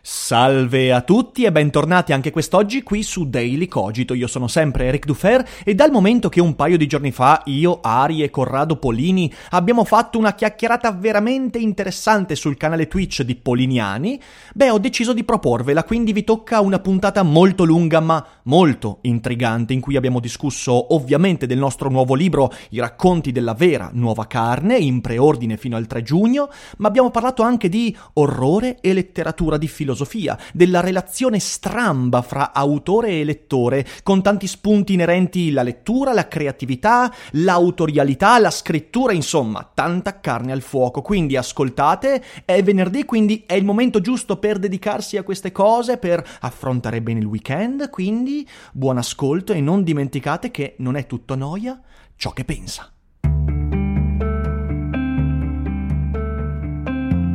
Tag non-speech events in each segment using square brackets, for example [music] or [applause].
Salve a tutti e bentornati anche quest'oggi qui su Daily Cogito. Io sono sempre Eric Dufer e dal momento che un paio di giorni fa io, Ari e Corrado Polini abbiamo fatto una chiacchierata veramente interessante sul canale Twitch di Poliniani, beh ho deciso di proporvela, quindi vi tocca una puntata molto lunga ma molto intrigante in cui abbiamo discusso ovviamente del nostro nuovo libro I racconti della vera nuova carne in preordine fino al 3 giugno, ma abbiamo parlato anche di orrore e letteratura di filosofia, della relazione stramba fra autore e lettore, con tanti spunti inerenti alla lettura, la creatività, l'autorialità, la scrittura, insomma, tanta carne al fuoco. Quindi ascoltate, è venerdì, quindi è il momento giusto per dedicarsi a queste cose, per affrontare bene il weekend, quindi buon ascolto e non dimenticate che non è tutto noia ciò che pensa.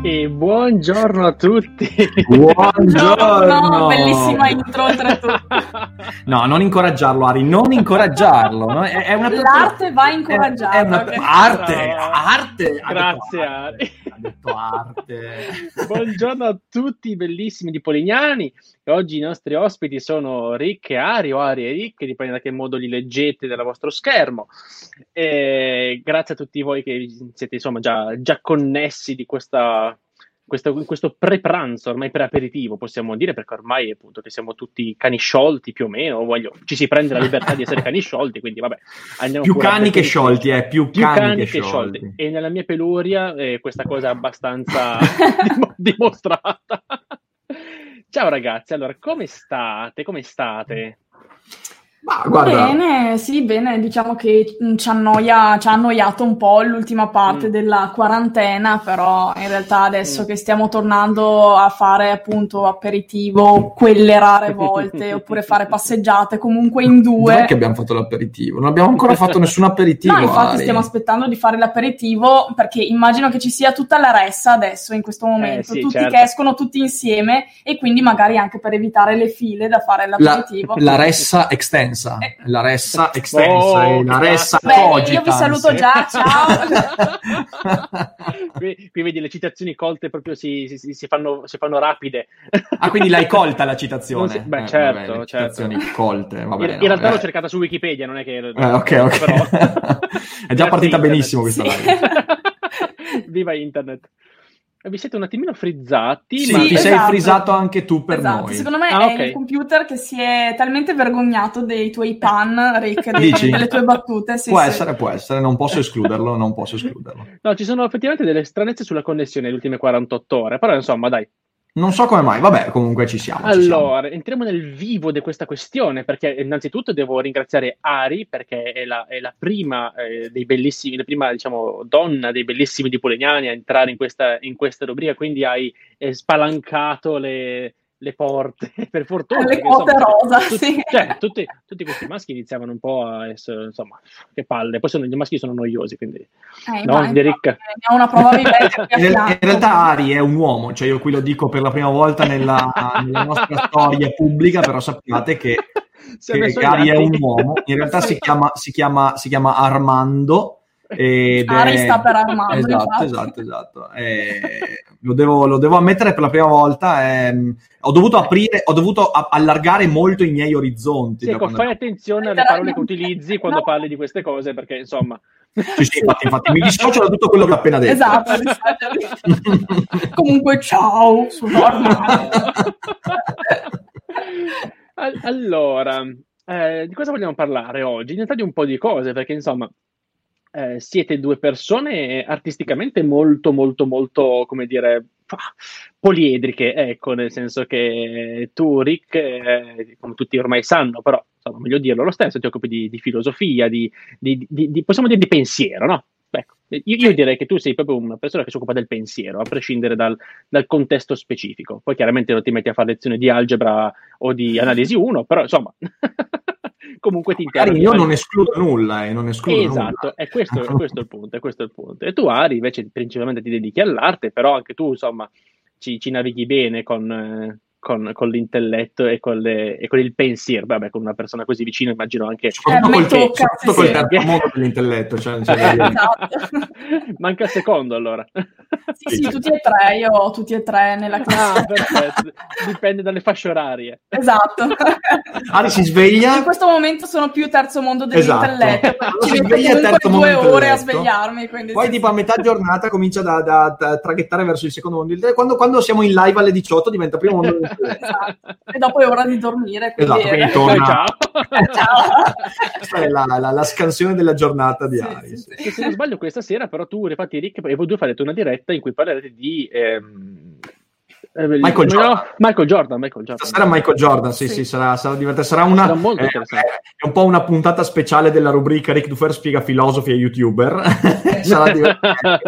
E buongiorno a tutti. Buongiorno. bellissima [laughs] intro oltretutto. No, non incoraggiarlo, Ari, non incoraggiarlo. no? È, è una L'arte va incoraggiata. È una... ok? Arte, Brava. arte. Ha detto Grazie, arte, Ari. Ha detto arte. Buongiorno a tutti, bellissimi di Polignani. E oggi i nostri ospiti sono Rick e Ari, o Ari e Rick, dipende da che modo li leggete dal vostro schermo. E grazie a tutti voi che siete insomma già, già connessi di questa, questo, questo pre-pranzo, ormai pre-aperitivo, possiamo dire, perché ormai appunto che siamo tutti cani sciolti più o meno, voglio- ci si prende la libertà di essere cani sciolti, quindi vabbè, andiamo Più cani che sciolti, eh, più, più cani, che sciolti. E nella mia peluria eh, questa cosa è abbastanza dim- [laughs] [laughs] dimostrata. Ciao ragazzi, allora come state? Come state? Ma guarda, Bene, sì, bene, diciamo che ci, annoia, ci ha annoiato un po' l'ultima parte Mm. della quarantena, però in realtà adesso Mm. che stiamo tornando a fare appunto aperitivo quelle rare volte, [laughs] oppure fare passeggiate comunque in non due. è che abbiamo fatto l'aperitivo, non abbiamo ancora fatto nessun aperitivo. No, infatti Ari. stiamo aspettando di fare l'aperitivo perché immagino che ci sia tutta la ressa adesso in questo momento, sì, tutti certo. che escono tutti insieme e quindi magari anche per evitare le file da fare la, l'aperitivo. la ressa extensa, Eh. la ressa extensa, Oh, la ressa Beh, io cogitans. vi saluto già, ciao. qui, qui vedi le citazioni colte proprio si, si- si fanno, si fanno rapide. Ah, quindi l'hai colta la citazione? Si- beh, Eh, certo, vabbè, le certo. citazioni colte, vabbè, in, no, in realtà eh. l'ho cercata su Wikipedia, non è che... Eh, ok, ok. però- [laughs] È già partita benissimo questa Sì. live. [laughs] Viva internet. Vi siete un attimino frizzati, Sì, ma... ti sei esatto. frisato anche tu per Esatto, noi. secondo me Ah, è ok. il computer che si è talmente vergognato dei tuoi pan, Rick, dei- Dici? delle tue battute. Sì, può sì. essere, può essere, non posso escluderlo, non posso escluderlo. [laughs] No, ci sono effettivamente delle stranezze sulla connessione nelle ultime 48 ore, però insomma, dai. Non so come mai, vabbè, comunque ci siamo. ci siamo. Allora, entriamo nel vivo di questa questione, perché innanzitutto devo ringraziare Ari, perché è la, è la prima eh, dei bellissimi, la prima, diciamo, donna dei bellissimi di Polignani a entrare in questa, in questa rubrica, quindi hai eh, spalancato le, le porte, [laughs] per fortuna. Le insomma, rosa, tutti- sì. cioè, tutti, tutti questi maschi iniziavano un po' a essere, insomma, che palle, poi sono, i maschi sono noiosi, quindi... Eh, No, ma Derek. Abbiamo una prova vivente [laughs] In, in realtà Ari è un uomo, cioè io qui lo dico per la prima volta nella, nella nostra storia pubblica, però sappiate che, [laughs] è che gli Ari è un uomo, in realtà si chiama, si chiama, si chiama Armando. Ed Ari è- sta per Armando, Esatto, infatti. esatto, esatto. Eh, lo, devo, lo devo ammettere per la prima volta. ehm, ho dovuto aprire, ho dovuto a- allargare molto i miei orizzonti. Sì, ecco, quando- fai attenzione alle parole che utilizzi quando parli di queste cose, perché insomma... Sì, sì, infatti, infatti, mi dissocio da tutto quello che ho appena detto. Esatto, comunque ciao, sono Armando. [laughs] Al- allora, eh, di cosa vogliamo parlare oggi? In realtà di un po' di cose, perché insomma, eh, siete due persone artisticamente molto, molto, molto, come dire, poliedriche, ecco, nel senso che tu, Rick, eh, come tutti ormai sanno, però insomma, meglio dirlo lo stesso, ti occupi di, di filosofia, di, di- di- di- possiamo dire di pensiero, no? ecco, io, io, direi che tu sei proprio una persona che si occupa del pensiero, a prescindere dal, dal, contesto specifico. Poi chiaramente non ti metti a fare lezioni di algebra o di analisi 1, però insomma, comunque ti interessa. Io non escludo nulla, eh, non escludo esatto, nulla. è questo, è questo il punto, è questo il punto. E tu, Ari, invece principalmente ti dedichi all'arte, però anche tu, insomma, ci, ci navighi bene con... Eh, con, con, l'intelletto e con, le, e con, il pensiero. Vabbè, con una persona così vicina immagino anche... Soprattutto col, tocca, col terzo modo [laughs] dell'intelletto. Cioè, cioè, esatto. [laughs] Manca il secondo allora. Sì, sì, tutti e tre, io ho tutti e tre nella classe. Ah, perfetto. Dipende dalle fasce orarie. Esatto. [laughs] Ari si sveglia... In questo momento sono più terzo mondo dell'intelletto. Esatto. Ci sveglia terzo due ore a svegliarmi. Poi sì. tipo a metà giornata comincia da, da, da, traghettare verso il secondo mondo. Quando, quando siamo in live alle 18 diventa primo mondo esatto. E dopo è ora di dormire. Quindi... Esatto, quindi torna. Ciao. Ciao. Questa è la, la, la, scansione della giornata di sì, Ari. Sì, sì. Se non sbaglio, questa sera però tu, infatti, Rick e voi due farete una diretta in cui parlerete di. Ehm... Michael Jordan. Michael Jordan, Michael Jordan. Stasera Michael Jordan, sì, sì, sì sarà, sarà divertente. Sarà una. Sarà molto eh, è un po' una puntata speciale della rubrica Rick Dufer spiega filosofi e youtuber. [laughs] sarà divertente.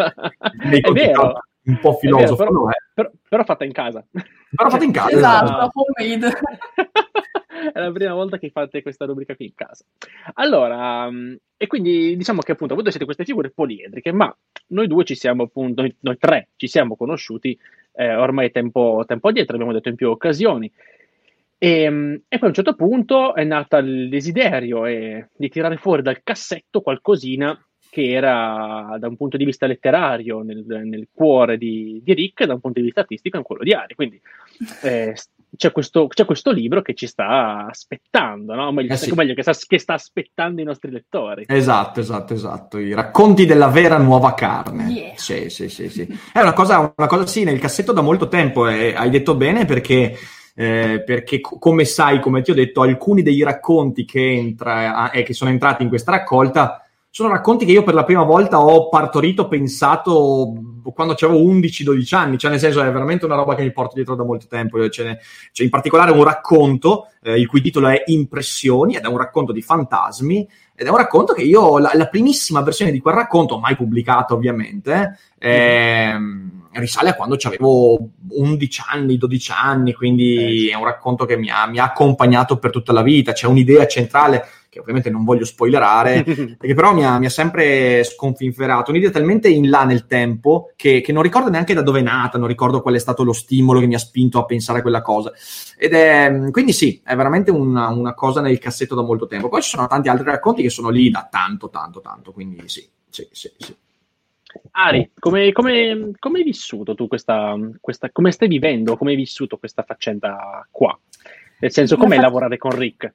[laughs] è vero un po' filosofo, vero, però, però, però, fatta in casa. Però fatta in casa. Esatto, homemade. [laughs] È la prima volta che fate questa rubrica qui in casa. Allora, um, e quindi diciamo che appunto voi siete queste figure poliedriche, ma noi due ci siamo appunto, noi, noi tre ci siamo conosciuti eh, ormai tempo, tempo addietro, abbiamo detto in più occasioni. E, ehm, e, poi a un certo punto è nato il desiderio eh, di tirare fuori dal cassetto qualcosina che era da un punto di vista letterario nel, nel cuore di, di, Rick e da un punto di vista artistico in quello di Ari. Quindi [laughs] eh, c'è, questo, c'è, questo, libro che ci sta aspettando, no? meglio, eh sì. meglio che, sta, che, sta, aspettando i nostri lettori. Esatto, esatto, esatto. I racconti della vera nuova carne. Yeah. Sì, sì, sì, sì. È una cosa, una cosa sì, nel cassetto da molto tempo, e hai detto bene perché... Eh, perché come sai, come ti ho detto, alcuni dei racconti che, entra, eh, che sono entrati in questa raccolta sono racconti che io per la prima volta ho partorito, pensato quando avevo 11-12 anni, cioè nel senso è veramente una roba che mi porto dietro da molto tempo. C'è, c'è in particolare un racconto, eh, il cui titolo è Impressioni, ed è un racconto di fantasmi, ed è un racconto che io, la, la primissima versione di quel racconto, mai pubblicata ovviamente, eh, risale a quando avevo 11 anni, 12 anni, quindi è un racconto che mi ha, mi ha accompagnato per tutta la vita, c'è un'idea centrale che ovviamente non voglio spoilerare, [laughs] perché però mi ha, mi ha, sempre sconfinferato, un'idea talmente in là nel tempo che, che, non ricordo neanche da dove è nata, non ricordo qual è stato lo stimolo che mi ha spinto a pensare a quella cosa. Ed è, quindi sì, è veramente una, una cosa nel cassetto da molto tempo. Poi ci sono tanti altri racconti che sono lì da tanto, tanto, tanto, quindi sì, sì, sì, sì. Ari, come, come, come, hai vissuto tu questa, questa, come stai vivendo, come hai vissuto questa faccenda qua? Nel senso, com'è lavorare con Rick?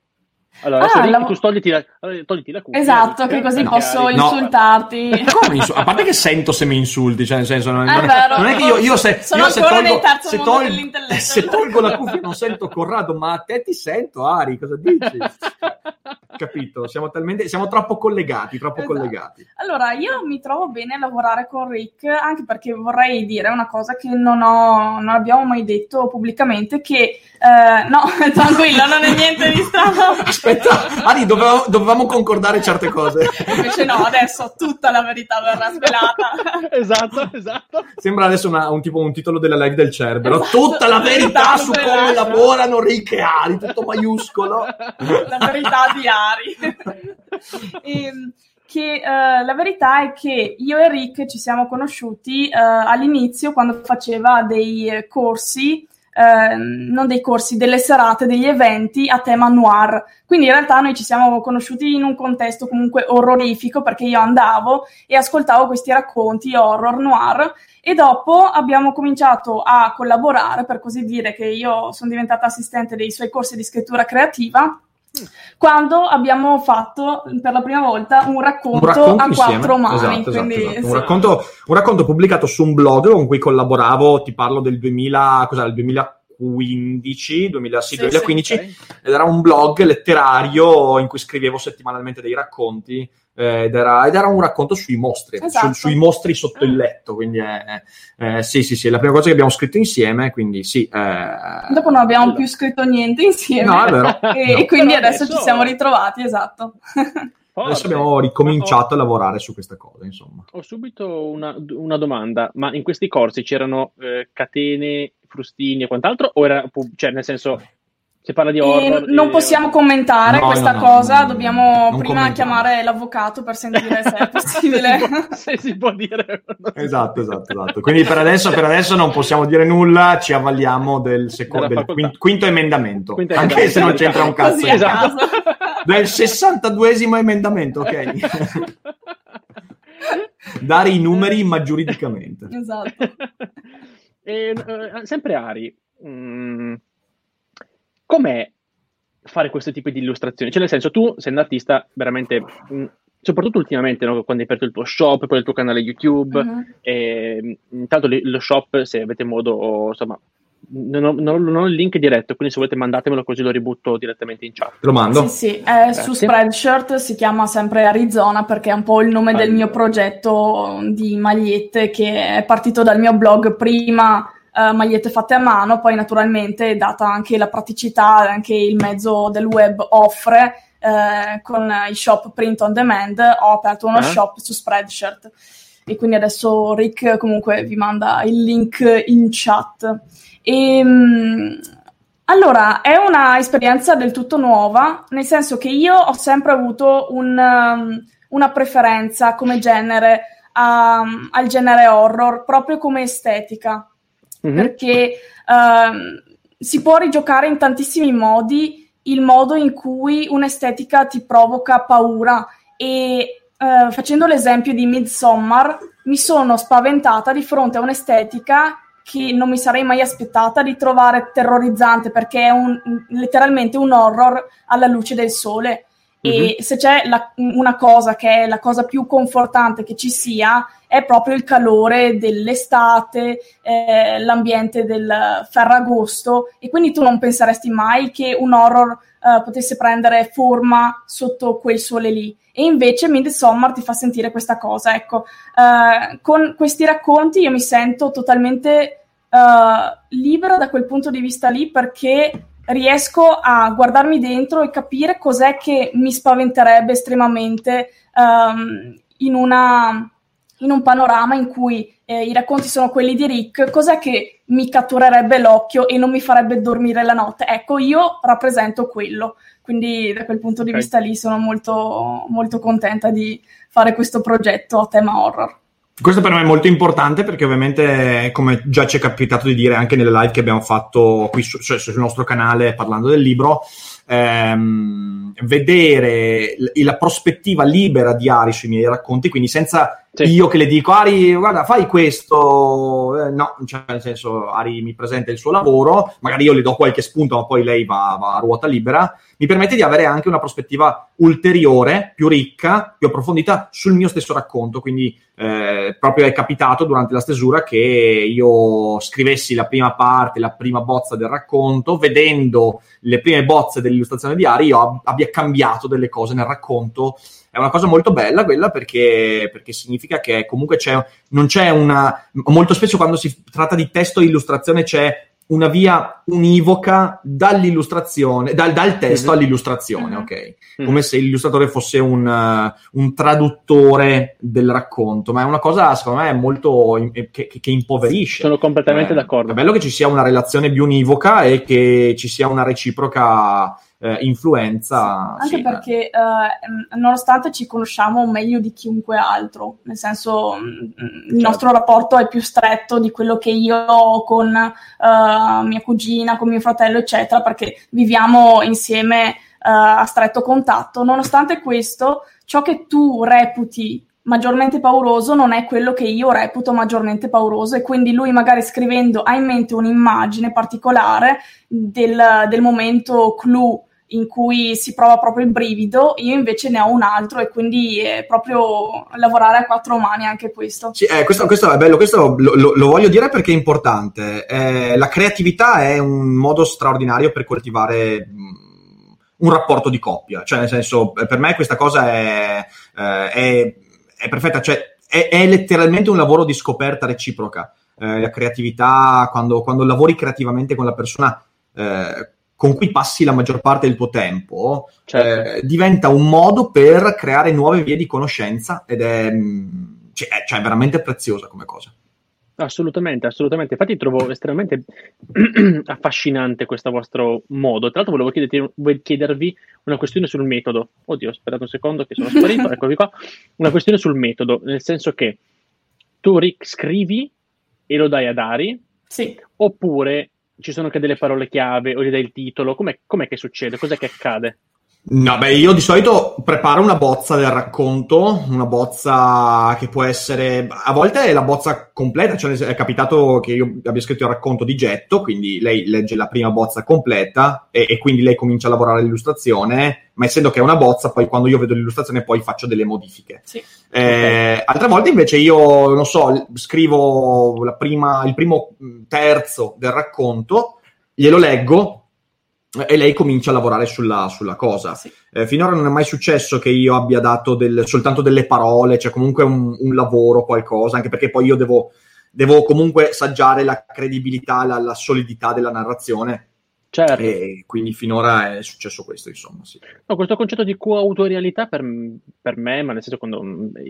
Allora, ah, la... tu togliti la, togliti la cuffia. Esatto, che così posso no. insultarti. Come insu- a parte che sento se mi insulti, cioè nel senso non, è, è, non è, che io, io se, sono io se ancora tolgo, nel terzo se, tolgo, se tolgo la cuffia non sento Corrado, ma a te ti sento, Ari, cosa dici? [laughs] Capito? Siamo, talmente, siamo troppo collegati, troppo esatto. collegati. Allora, io mi trovo bene a lavorare con Rick, anche perché vorrei dire una cosa che non, ho, non abbiamo mai detto pubblicamente, che eh, no, [laughs] tranquillo, non è niente di strano. Aspetta, Ari, dovevamo, dovevamo, concordare certe cose. Invece no, adesso tutta la verità verrà svelata. esatto, esatto. Sembra adesso una, un, tipo, un titolo della live del Cerbero. Esatto. Tutta la verità su come lavorano Rick e Ari, tutto maiuscolo. La verità di Ari. e, [laughs] ehm, che uh, la verità è che io e Rick ci siamo conosciuti uh, all'inizio quando faceva dei corsi eh, non dei corsi, delle serate, degli eventi a tema noir. Quindi in realtà noi ci siamo conosciuti in un contesto comunque orrorifico perché io andavo e ascoltavo questi racconti horror noir e dopo abbiamo cominciato a collaborare, per così dire, che io sono diventata assistente dei suoi corsi di scrittura creativa quando abbiamo fatto per la prima volta un racconto, un racconto a insieme. quattro mani. Esatto, quindi, esatto, esatto. Un, racconto, un, racconto, pubblicato su un blog con cui collaboravo, ti parlo del 2000, cos'era, il 2015, 2000, sì, sì, 2015 sì, okay. ed era un blog letterario in cui scrivevo settimanalmente dei racconti ed era, ed, era, un racconto sui mostri, esatto. su, sui mostri sotto il letto. Quindi, è, è, sì, sì, sì, è la prima cosa che abbiamo scritto insieme. Quindi, sì. Eh... Dopo non abbiamo più scritto niente insieme. No, è vero. [laughs] e, no. quindi adesso, adesso, ci siamo ritrovati, esatto. Forte. Adesso abbiamo ricominciato a lavorare su questa cosa, insomma. Ho subito una, una domanda, ma in questi corsi c'erano eh, catene, frustini e quant'altro? O era, cioè, nel senso, si parla di horror. E non e... possiamo commentare No, questa no, no, cosa, no, dobbiamo prima commentiamo. chiamare l'avvocato per sentire se è possibile. [laughs] Se si può dire. Esatto, esatto, esatto. Quindi per adesso, per adesso non possiamo dire nulla, ci avvaliamo del, secondo, del facoltà. quin- quinto emendamento, Quinto anche se non c'entra un cazzo. Esatto. caso. Del 62esimo emendamento, ok? [laughs] Dare i numeri ma giuridicamente. Esatto. E, eh, sempre Ari, mm, com'è fare questo tipo di illustrazioni? Cioè, nel senso, tu sei un artista veramente, mm, soprattutto ultimamente, no? quando hai aperto il tuo shop, poi il tuo canale YouTube, Mhm. e, mm, intanto lo shop, se avete modo, insomma, non ho, non ho- il link diretto, quindi se volete mandatemelo così lo ributto direttamente in chat. Lo mando? Sì, sì, è su Grazie. Spreadshirt si chiama sempre Arizona perché è un po' il nome del mio Allora. progetto di magliette che è partito dal mio blog prima eh, magliette fatte a mano, poi naturalmente data anche la praticità, anche il mezzo del web offre eh, con i shop print on demand, ho aperto uno Ah. shop su Spreadshirt e quindi adesso Rick comunque vi manda il link in chat. E, mm, allora, è una esperienza del tutto nuova, nel senso che io ho sempre avuto un, um, una preferenza come genere um, al genere horror, proprio come estetica, Mhm. perché um, si può rigiocare in tantissimi modi il modo in cui un'estetica ti provoca paura e eh, facendo l'esempio di Midsommar mi sono spaventata di fronte a un'estetica che non mi sarei mai aspettata di trovare terrorizzante perché è un- letteralmente un horror alla luce del sole. E se c'è la- una cosa che è la cosa più confortante che ci sia, è proprio il calore dell'estate, eh, l'ambiente del ferragosto, e quindi tu non penseresti mai che un horror eh, potesse prendere forma sotto quel sole lì. E invece Midsommar ti fa sentire questa cosa. Ecco, eh, con questi racconti io mi sento totalmente eh, libera da quel punto di vista lì perché riesco a guardarmi dentro e capire cos'è che mi spaventerebbe estremamente ehm, in, una, in un panorama in cui eh, i racconti sono quelli di Rick, cos'è che mi catturerebbe l'occhio e non mi farebbe dormire la notte? Ecco, io rappresento quello. Quindi da quel punto di Ok. vista lì sono molto, molto contenta di fare questo progetto a tema horror. Questo per me è molto importante perché ovviamente, come già ci è capitato di dire anche nelle live che abbiamo fatto qui su- cioè sul nostro canale parlando del libro, ehm, vedere l- la prospettiva libera di Ari sui miei racconti, quindi senza Sì. io che le dico Ari, guarda, fai questo, Eh, no, cioè, nel senso Ari mi presenta il suo lavoro, magari io le do qualche spunto, ma poi lei va, va a ruota libera, mi permette di avere anche una prospettiva ulteriore, più ricca, più approfondita sul mio stesso racconto, quindi eh, proprio è capitato durante la stesura che io scrivessi la prima parte, la prima bozza del racconto, vedendo le prime bozze dell'illustrazione di Ari, io ab- abbia cambiato delle cose nel racconto. È una cosa molto bella quella perché, perché significa che comunque c'è, non c'è una... Molto spesso quando si tratta di testo e illustrazione c'è una via univoca dall'illustrazione, dal, dal testo Mhm. all'illustrazione, Mhm. ok? Mhm. come se l'illustratore fosse un, uh, un traduttore del racconto, ma è una cosa secondo me molto in- che, che- che impoverisce. Sono completamente Eh, d'accordo. È bello che ci sia una relazione più univoca e che ci sia una reciproca eh, influenza. Anche sì, perché, eh, nonostante ci conosciamo meglio di chiunque altro, nel senso, mm, il Certo. nostro rapporto è più stretto di quello che io ho con eh, mia cugina, con mio fratello, eccetera, perché viviamo insieme eh, a stretto contatto. Nonostante questo, ciò che tu reputi maggiormente pauroso non è quello che io reputo maggiormente pauroso e quindi lui magari scrivendo ha in mente un'immagine particolare del, del momento clou in cui si prova proprio il brivido, io invece ne ho un altro e quindi è proprio lavorare a quattro mani anche questo. Sì, eh, questo, questo è bello, questo lo, lo- lo voglio dire perché è importante. Eh, la creatività è un modo straordinario per coltivare mh, un rapporto di coppia, cioè nel senso, eh, per me questa cosa è, eh, è- è perfetta, cioè è, è letteralmente un lavoro di scoperta reciproca. Eh, la creatività, quando, quando lavori creativamente con la persona, eh, con cui passi la maggior parte del tuo tempo, Certo. eh, diventa un modo per creare nuove vie di conoscenza ed è, mh, cioè, è- cioè, è veramente preziosa come cosa. Assolutamente, assolutamente. Infatti trovo estremamente [clears throat] affascinante questo vostro modo. Tra l'altro volevo chiederti- volevo chiedervi una questione sul metodo. Oddio, aspettate un secondo che sono sparito, [laughs] eccovi qua. Una questione sul metodo, nel senso che tu Rick scrivi e lo dai ad Ari, Sì. oppure ci sono anche delle parole chiave o gli dai il titolo? Com'è, com'è che succede? Cos'è che accade? No, beh, io di solito preparo una bozza del racconto, una bozza che può essere, a volte è la bozza completa, cioè è capitato che io abbia scritto il racconto di getto, quindi lei legge la prima bozza completa e, e quindi lei comincia a lavorare l'illustrazione, ma essendo che è una bozza, poi quando io vedo l'illustrazione poi faccio delle modifiche. Sì. Eh, altre volte invece io, non so, scrivo la prima- il primo mh, terzo del racconto, glielo leggo e lei comincia a lavorare sulla, sulla cosa. Sì. Eh, finora non è mai successo che io abbia dato del- soltanto delle parole, cioè comunque un, un lavoro, qualcosa, anche perché poi io devo, devo comunque saggiare la credibilità, la, la solidità della narrazione Certo. e quindi finora è successo questo, insomma, sì. No, questo concetto di coautorialità per, per me, ma nel senso quando,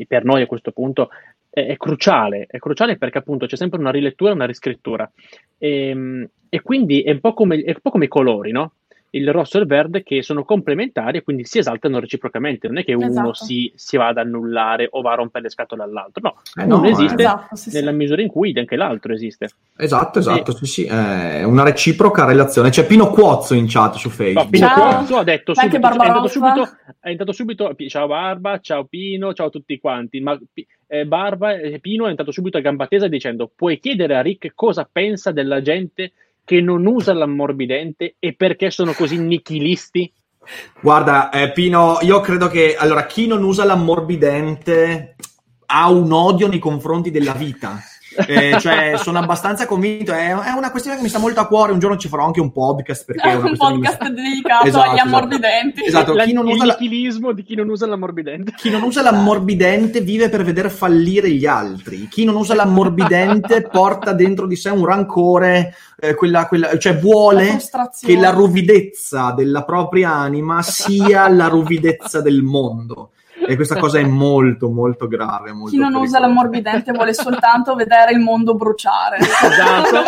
per noi a questo punto, è, è cruciale. È cruciale perché appunto c'è sempre una rilettura e una riscrittura. E, e quindi è un, po come, è un po' come i colori, no? Il rosso e il verde che sono complementari e quindi si esaltano reciprocamente. Non è che uno Esatto. si, si va ad annullare o va a rompere le scatole all'altro. No, Eh, uno no, esiste eh. Esatto, sì, sì. nella misura in cui anche l'altro esiste. Esatto, esatto, sì, sì, è una reciproca relazione. C'è Pino Cuozzo in chat su No, Facebook. Pino Ciao. Cuozzo ha detto subito, è entrato subito, è entrato subito, ciao Barba, ciao Pino, ciao a tutti quanti, ma eh, Barba, eh, Pino è entrato subito a gamba tesa dicendo puoi chiedere a Rick cosa pensa della gente che non usa l'ammorbidente e perché sono così nichilisti? Guarda, eh, Pino, io credo che allora chi non usa l'ammorbidente ha un odio nei confronti della vita. Eh, cioè, sono abbastanza convinto. È, è una questione che mi sta molto a cuore. Un giorno ci farò anche un podcast perché è una un podcast sta- dedicato Esatto, agli esatto. ammorbidenti. Esatto, La- chi non usa la- nichilismo di chi non usa l'ammorbidente. Chi non usa l'ammorbidente vive per vedere fallire gli altri. Chi non usa l'ammorbidente [laughs] porta dentro di sé un rancore, eh, quella- quella- cioè La vuole frustrazione. che la ruvidezza della propria anima sia la ruvidezza del mondo. E questa cosa è [laughs] molto, molto grave. Molto Chi non usa pericolosa. l'ammorbidente vuole soltanto vedere il mondo bruciare. Esatto.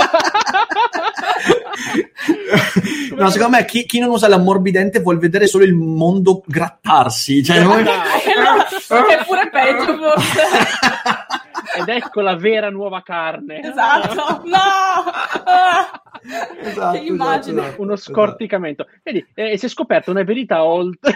no, secondo me chi, chi non usa l'ammorbidente vuol vedere solo il mondo grattarsi. Cioè, noi- [laughs] che è pure peggio forse. Ed ecco la vera nuova carne. esatto. No! Esatto, Che immagine. esatto, Uno esatto. scorticamento. Vedi, eh, si è scoperta una verità oltre.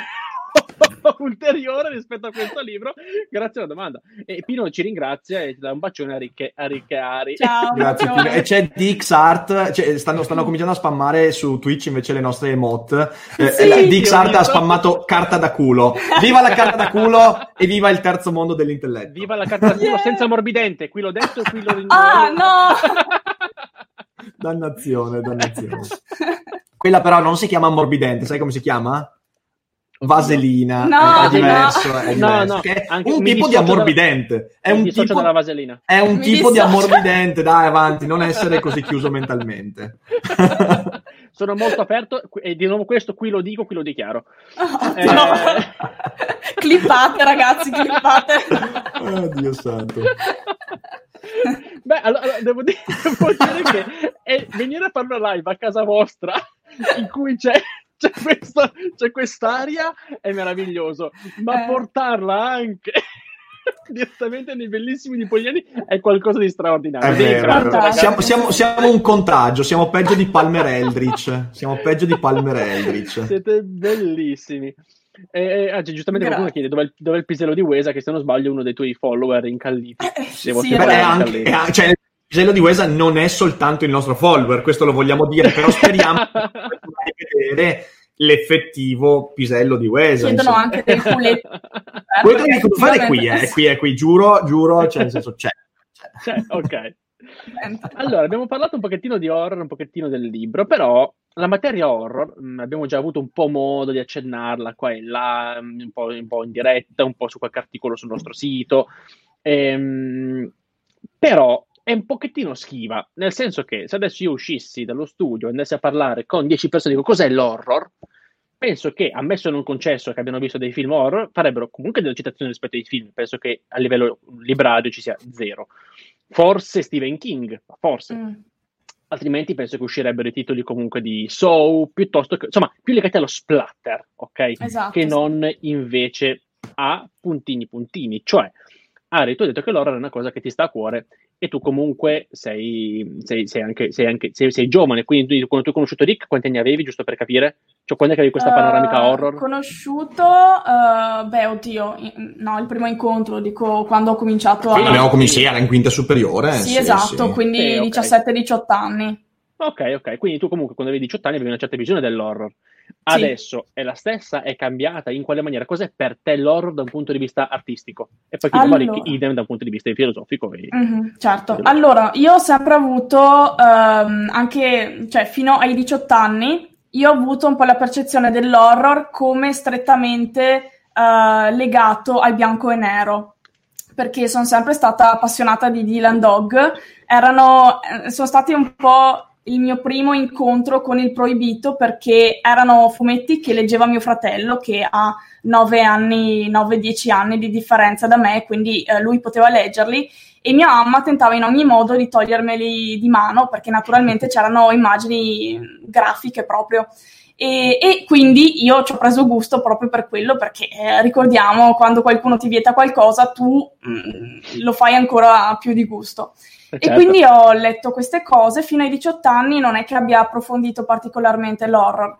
[laughs] ulteriore rispetto a questo libro grazie alla domanda e Pino ci ringrazia e ti dà un bacione a Ricche, a Ricche Ari Ciao, [laughs] Grazie. Pino. E c'è DXArt, cioè, stanno, stanno cominciando a spammare su Twitch invece le nostre emote. Eh, Sì, ho DXArt ha spammato carta da culo. Viva la carta da culo e viva il terzo mondo dell'intelletto. viva la carta da culo Yeah. senza morbidente qui l'ho detto qui lo Ah, no! Dannazione, dannazione. Quella però non si chiama ammorbidente, sai come si chiama? Vaselina. No, è diverso, no. è diverso. no, è un tipo di ammorbidente. È mi un tipo, dalla vaselina è un Mi tipo di dissocio. ammorbidente. Dai, avanti, non essere così chiuso mentalmente. [laughs] sono molto aperto e di nuovo questo qui lo dico qui lo dichiaro Oh, [laughs] Eh, no. clippate ragazzi, clippate. Oddio santo. Beh, allora, allora, devo dire, [laughs] devo dire che è- venire a fare una live a casa vostra in cui c'è, c'è, questa, c'è quest'aria è meraviglioso, ma Eh. portarla anche [laughs] direttamente nei bellissimi nipogliani è qualcosa di straordinario. Vero. Siamo, siamo- siamo un contagio, siamo peggio di Palmer Eldritch. Siamo peggio di Palmer Eldritch. Siete bellissimi. Eh, ah, giustamente qualcuno Grazie. chiede dov'è il, dov'è il pisello di Wesa, che se non sbaglio è uno dei tuoi follower incalliti. Eh, Devo sì, Beh, è ragazzi. anche, incalliti. è anche- cioè, il pisello di Wesa non è soltanto il nostro follower, questo lo vogliamo dire, però speriamo di [laughs] vedere l'effettivo pisello di Wesa. Chiedono anche dei culetti. Quello che devo fare è qui, è qui, è qui, giuro, giuro, cioè, nel senso, c'è. c'è. Cioè, ok. Allora, abbiamo parlato un pochettino di horror, un pochettino del libro, però la materia horror mh, abbiamo già avuto un po' modo di accennarla qua e là, mh, un po', un po' in diretta, un po' su qualche articolo sul nostro sito. Ehm, però è un pochettino schiva, nel senso che se adesso io uscissi dallo studio e andassi a parlare con 10 persone dico cos'è l'horror, penso che, ammesso non concesso che abbiano visto dei film horror, farebbero comunque delle citazioni rispetto ai film. Penso che a livello librario ci sia zero. Forse Stephen King, forse. Mm. Altrimenti penso che uscirebbero i titoli comunque di Soul, piuttosto che, insomma, più legati allo splatter, ok? Esatto, che non invece a puntini puntini. Cioè, Ari, tu hai detto che l'horror è una cosa che ti sta a cuore e tu comunque sei, sei, sei anche, anche sei, giovane, quindi tu, quando tu hai conosciuto Rick, quanti anni avevi, giusto per capire? Cioè, quando è che avevi questa panoramica uh, horror? Conosciuto, uh, beh, oddio, no, il primo incontro, dico, quando ho cominciato a... Abbiamo cominciato in quinta superiore. Sì, sì esatto, sì. quindi okay, 17-18 anni. Ok, ok, quindi tu comunque quando avevi 18 anni avevi una certa visione dell'horror. Adesso sì. è la stessa, è cambiata, in quale maniera? Cos'è per te l'horror da un punto di vista artistico? E poi allora. Rick, idem da un punto di vista filosofico. E... Mm-hmm, certo, allora io ho sempre avuto, um, anche cioè, fino ai 18 anni, io ho avuto un po' la percezione dell'horror come strettamente uh, legato al bianco e nero perché sono sempre stata appassionata di Dylan Dog. Erano, eh, sono stati un po' il mio primo incontro con il proibito perché erano fumetti che leggeva mio fratello che ha 9 anni, 9-10 anni di differenza da me, quindi eh, lui poteva leggerli e mia mamma tentava in ogni modo di togliermeli di mano perché naturalmente c'erano immagini grafiche proprio. E, e, quindi io ci ho preso gusto proprio per quello, perché eh, ricordiamo quando qualcuno ti vieta qualcosa, tu mh, mm, lo fai ancora più di gusto. Certo. E quindi ho letto queste cose fino ai 18 anni, non è che abbia approfondito particolarmente l'horror.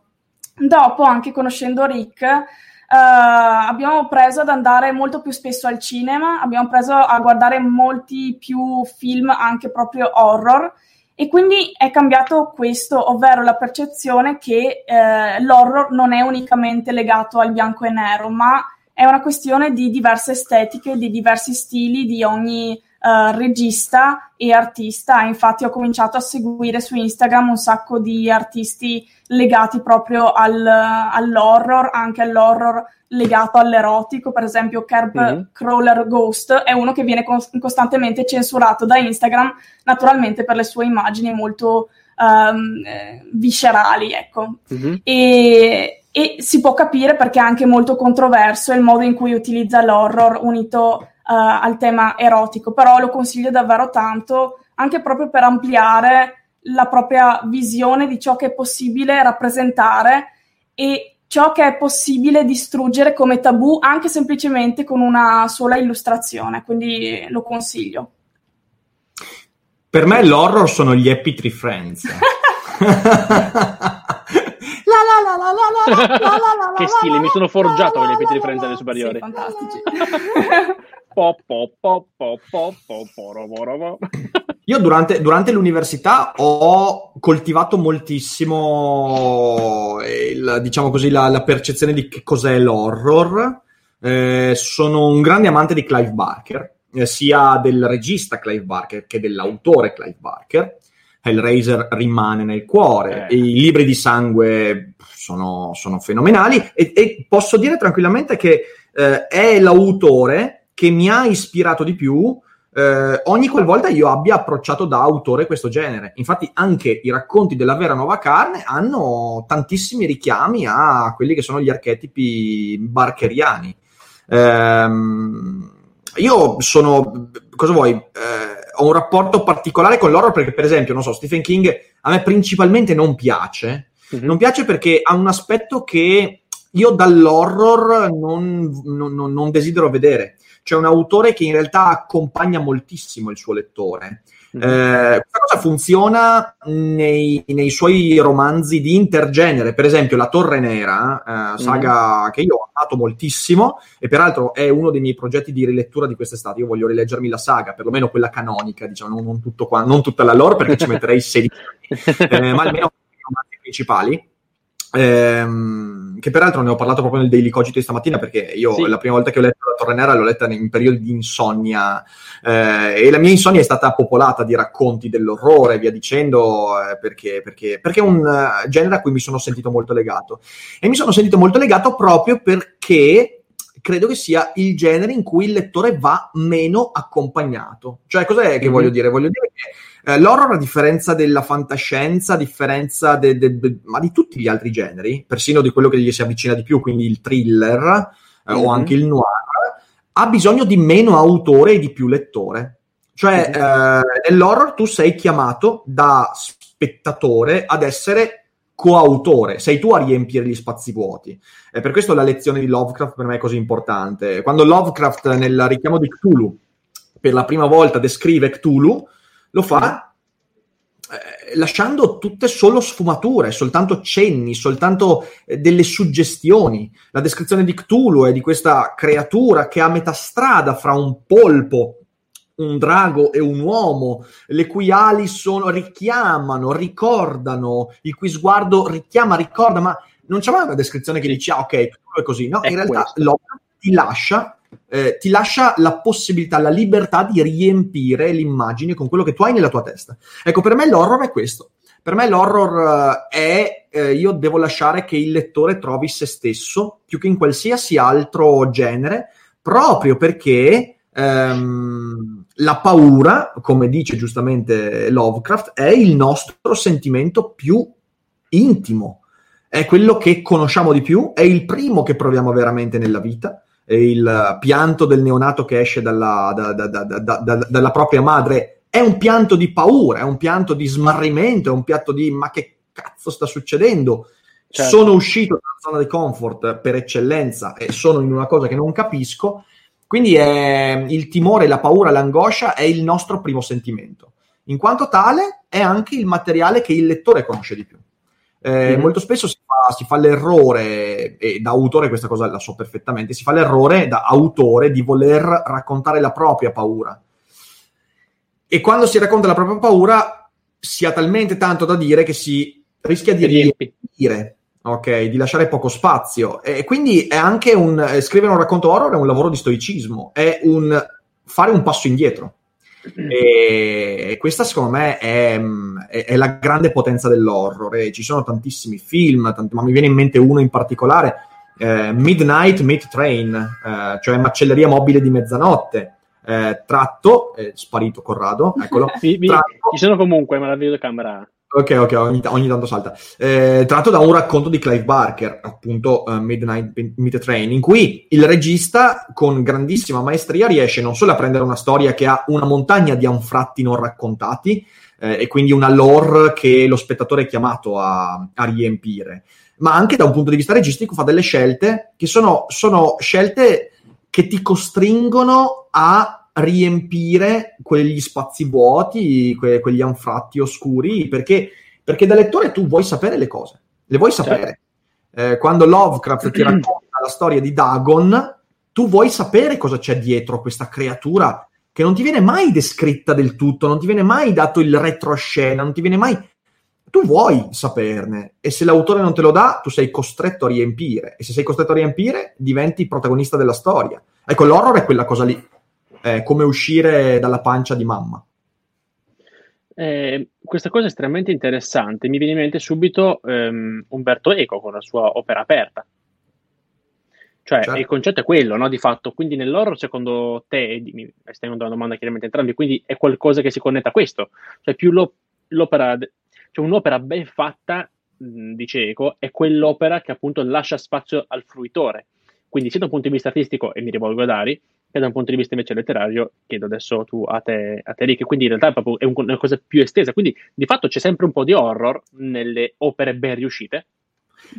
Dopo, anche conoscendo Rick, uh, abbiamo preso ad andare molto più spesso al cinema, abbiamo preso a guardare molti più film anche proprio horror e quindi è cambiato questo, ovvero la percezione che eh, l'horror non è unicamente legato al bianco e nero, ma è una questione di diverse estetiche, di diversi stili, di ogni uh, regista e artista. Infatti ho cominciato a seguire su Instagram un sacco di artisti legati proprio al, all'horror, anche all'horror legato all'erotico, per esempio Kerb mm-hmm. Crawler Ghost è uno che viene con- costantemente censurato da Instagram, naturalmente per le sue immagini molto um, eh, viscerali, ecco. Mm-hmm. E, e, si può capire perché è anche molto controverso il modo in cui utilizza l'horror unito al tema erotico, però lo consiglio davvero tanto anche proprio per ampliare la propria visione di ciò che è possibile rappresentare e ciò che è possibile distruggere come tabù anche semplicemente con una sola illustrazione, quindi lo consiglio. Per me l'horror sono gli Happy Tree Friends. [laughs] che stile, mi sono forgiato con gli Happy Tree Friends alle superiori. Fantastici. Io durante, durante, l'università ho coltivato moltissimo il, diciamo così, la, la, percezione di che cos'è l'horror. Eh, sono un grande amante di Clive Barker, eh, sia del regista Clive Barker che dell'autore Clive Barker. Hellraiser rimane nel cuore, eh. i libri di sangue sono, sono fenomenali e, e, posso dire tranquillamente che eh, è l'autore che mi ha ispirato di più eh, ogni qualvolta io abbia approcciato da autore questo genere. Infatti anche i racconti della vera nuova carne hanno tantissimi richiami a quelli che sono gli archetipi barkeriani. Ehm, io sono, cosa vuoi, eh, ho un rapporto particolare con l'horror perché per esempio, non so, Stephen King a me principalmente non piace. Mm-hmm. Non piace perché ha un aspetto che io dall'horror non, non, non desidero vedere c'è un autore che in realtà accompagna moltissimo il suo lettore. Mm-hmm. Questa cosa funziona nei, nei, suoi romanzi di intergenere, per esempio La Torre Nera, eh, saga mm-hmm. che io ho amato moltissimo e peraltro è uno dei miei progetti di rilettura di quest'estate. Io voglio rileggermi la saga, perlomeno quella canonica, diciamo, non, non, qua, non tutta la lore perché ci metterei [laughs] 16 anni, eh, ma almeno i romanzi principali. Ehm, che peraltro ne ho parlato proprio nel Daily Cogito di stamattina perché io sì. la prima volta che ho letto La Torre Nera l'ho letta in periodi di insonnia eh, e la mia insonnia è stata popolata di racconti dell'orrore via dicendo eh, perché, perché, perché, è un uh, genere a cui mi sono sentito molto legato e mi sono sentito molto legato proprio perché credo che sia il genere in cui il lettore va meno accompagnato. Cioè, cos'è che mm-hmm. voglio dire? Voglio dire che eh, l'horror, a differenza della fantascienza, a differenza de, de, de, ma di tutti gli altri generi, persino di quello che gli si avvicina di più, quindi il thriller eh, mm-hmm. o anche il noir, ha bisogno di meno autore e di più lettore. Cioè, eh, nell'horror tu sei chiamato da spettatore ad essere coautore, sei tu a riempire gli spazi vuoti. E per questo la lezione di Lovecraft per me è così importante. Quando Lovecraft nel richiamo di Cthulhu per la prima volta descrive Cthulhu, lo fa eh, lasciando tutte solo sfumature, soltanto cenni, soltanto eh, delle suggestioni. La descrizione di Cthulhu è di questa creatura che è a metà strada fra un polpo un drago e un uomo, le cui ali sono, richiamano, ricordano, il cui sguardo richiama, ricorda, ma non c'è mai una descrizione che dici, ah ok, è così, no? È in realtà l'opera ti lascia, eh, ti lascia la possibilità, la libertà di riempire l'immagine con quello che tu hai nella tua testa. Ecco, per me l'horror è questo. Per me l'horror uh, è, eh, io devo lasciare che il lettore trovi se stesso più che in qualsiasi altro genere, proprio perché ehm, la paura, come dice giustamente Lovecraft, è il nostro sentimento più intimo, è quello che conosciamo di più, è il primo che proviamo veramente nella vita, il pianto del neonato che esce dalla, da, da, da, dalla propria madre, è un pianto di paura, è un pianto di smarrimento, è un pianto di ma che cazzo sta succedendo? Certo. Sono uscito dalla zona di comfort per eccellenza e sono in una cosa che non capisco quindi è, il timore, la paura, l'angoscia è il nostro primo sentimento. In quanto tale è anche il materiale che il lettore conosce di più. Eh, mm Molto spesso si fa, si fa, l'errore, e da autore questa cosa la so perfettamente, si fa l'errore da autore di voler raccontare la propria paura. E quando si racconta la propria paura si ha talmente tanto da dire che si rischia di riempire ok? Di lasciare poco spazio. E quindi è anche un eh, scrivere un racconto horror è un lavoro di stoicismo, è un fare un passo indietro. E questa secondo me è, è, la grande potenza dell'horror. E ci sono tantissimi film, tanti, ma mi viene in mente uno in particolare, eh, Midnight Meat Train, eh, cioè Macelleria mobile di mezzanotte. Eh, tratto, è sparito Corrado, eccolo. [laughs] Sì, tratto, ci sono comunque, ma la videocamera Ok, ok, ogni, ogni tanto salta. Eh, tratto da un racconto di Clive Barker, appunto uh, Midnight Meet Train, in cui il regista con grandissima maestria riesce non solo a prendere una storia che ha una montagna di anfratti non raccontati eh, e quindi una lore che lo spettatore è chiamato a, a, riempire, ma anche da un punto di vista registico fa delle scelte che sono, sono scelte che ti costringono a riempire quegli spazi vuoti, que- quegli anfratti oscuri, perché, perché da lettore tu vuoi sapere le cose, le vuoi sapere. Certo. Eh, quando Lovecraft ti racconta la storia di Dagon, tu vuoi sapere cosa c'è dietro questa creatura che non ti viene mai descritta del tutto, non ti viene mai dato il retroscena, non ti viene mai... Tu vuoi saperne e se l'autore non te lo dà, tu sei costretto a riempire e se sei costretto a riempire, diventi protagonista della storia. Ecco, l'horror è quella cosa lì eh, come uscire dalla pancia di mamma. Eh, questa cosa è estremamente interessante. Mi viene in mente subito um, Umberto Eco con la sua opera aperta. Cioè, certo. il concetto è quello, no? Di fatto, quindi nell'horror, secondo te, mi stai una domanda chiaramente entrambi, quindi è qualcosa che si connetta a questo. Cioè, più lo, l'opera, cioè un'opera ben fatta, mh, dice Eco, è quell'opera che appunto lascia spazio al fruitore. Quindi, sia da un punto di vista artistico, e mi rivolgo a Dari, e da un punto di vista invece letterario chiedo adesso tu a te, a te Rick, quindi in realtà è è una cosa più estesa, quindi di fatto c'è sempre un po' di horror nelle opere ben riuscite.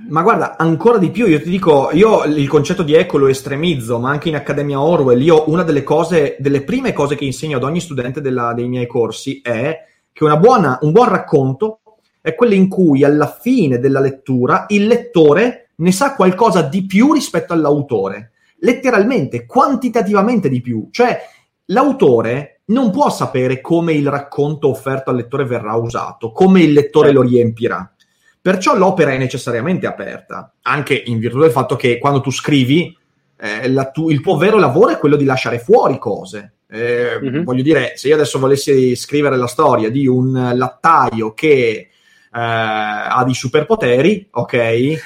Ma guarda, ancora di più, io ti dico, io il concetto di eco lo estremizzo, ma anche in Accademia Orwell, io una delle cose, delle prime cose che insegno ad ogni studente della, dei miei corsi è che buona, un buon racconto è quello in cui alla fine della lettura il lettore ne sa qualcosa di più rispetto all'autore letteralmente, quantitativamente di più. Cioè, l'autore non può sapere come il racconto offerto al lettore verrà usato, come il lettore certo. lo riempirà. Perciò l'opera è necessariamente aperta, anche in virtù del fatto che quando tu scrivi, eh, tu, il tuo vero lavoro è quello di lasciare fuori cose. Eh, mm-hmm. Voglio dire, se io adesso volessi scrivere la storia di un lattaio che eh, ha dei superpoteri, ok, eh,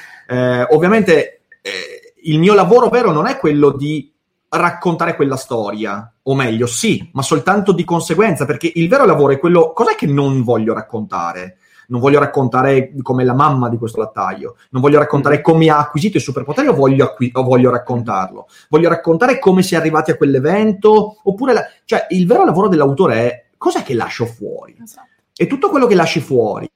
ovviamente eh, il mio lavoro vero non è quello di raccontare quella storia, o meglio, sì, ma soltanto di conseguenza, perché il vero lavoro è quello, cos'è che non voglio raccontare? Non voglio raccontare come la mamma di questo lattaio, non voglio raccontare mm. come ha acquisito i superpoteri o voglio, acqui- o voglio raccontarlo. Voglio raccontare come si è arrivati a quell'evento, oppure, la- cioè, il vero lavoro dell'autore è cos'è che lascio fuori? Esatto. E tutto quello che lasci fuori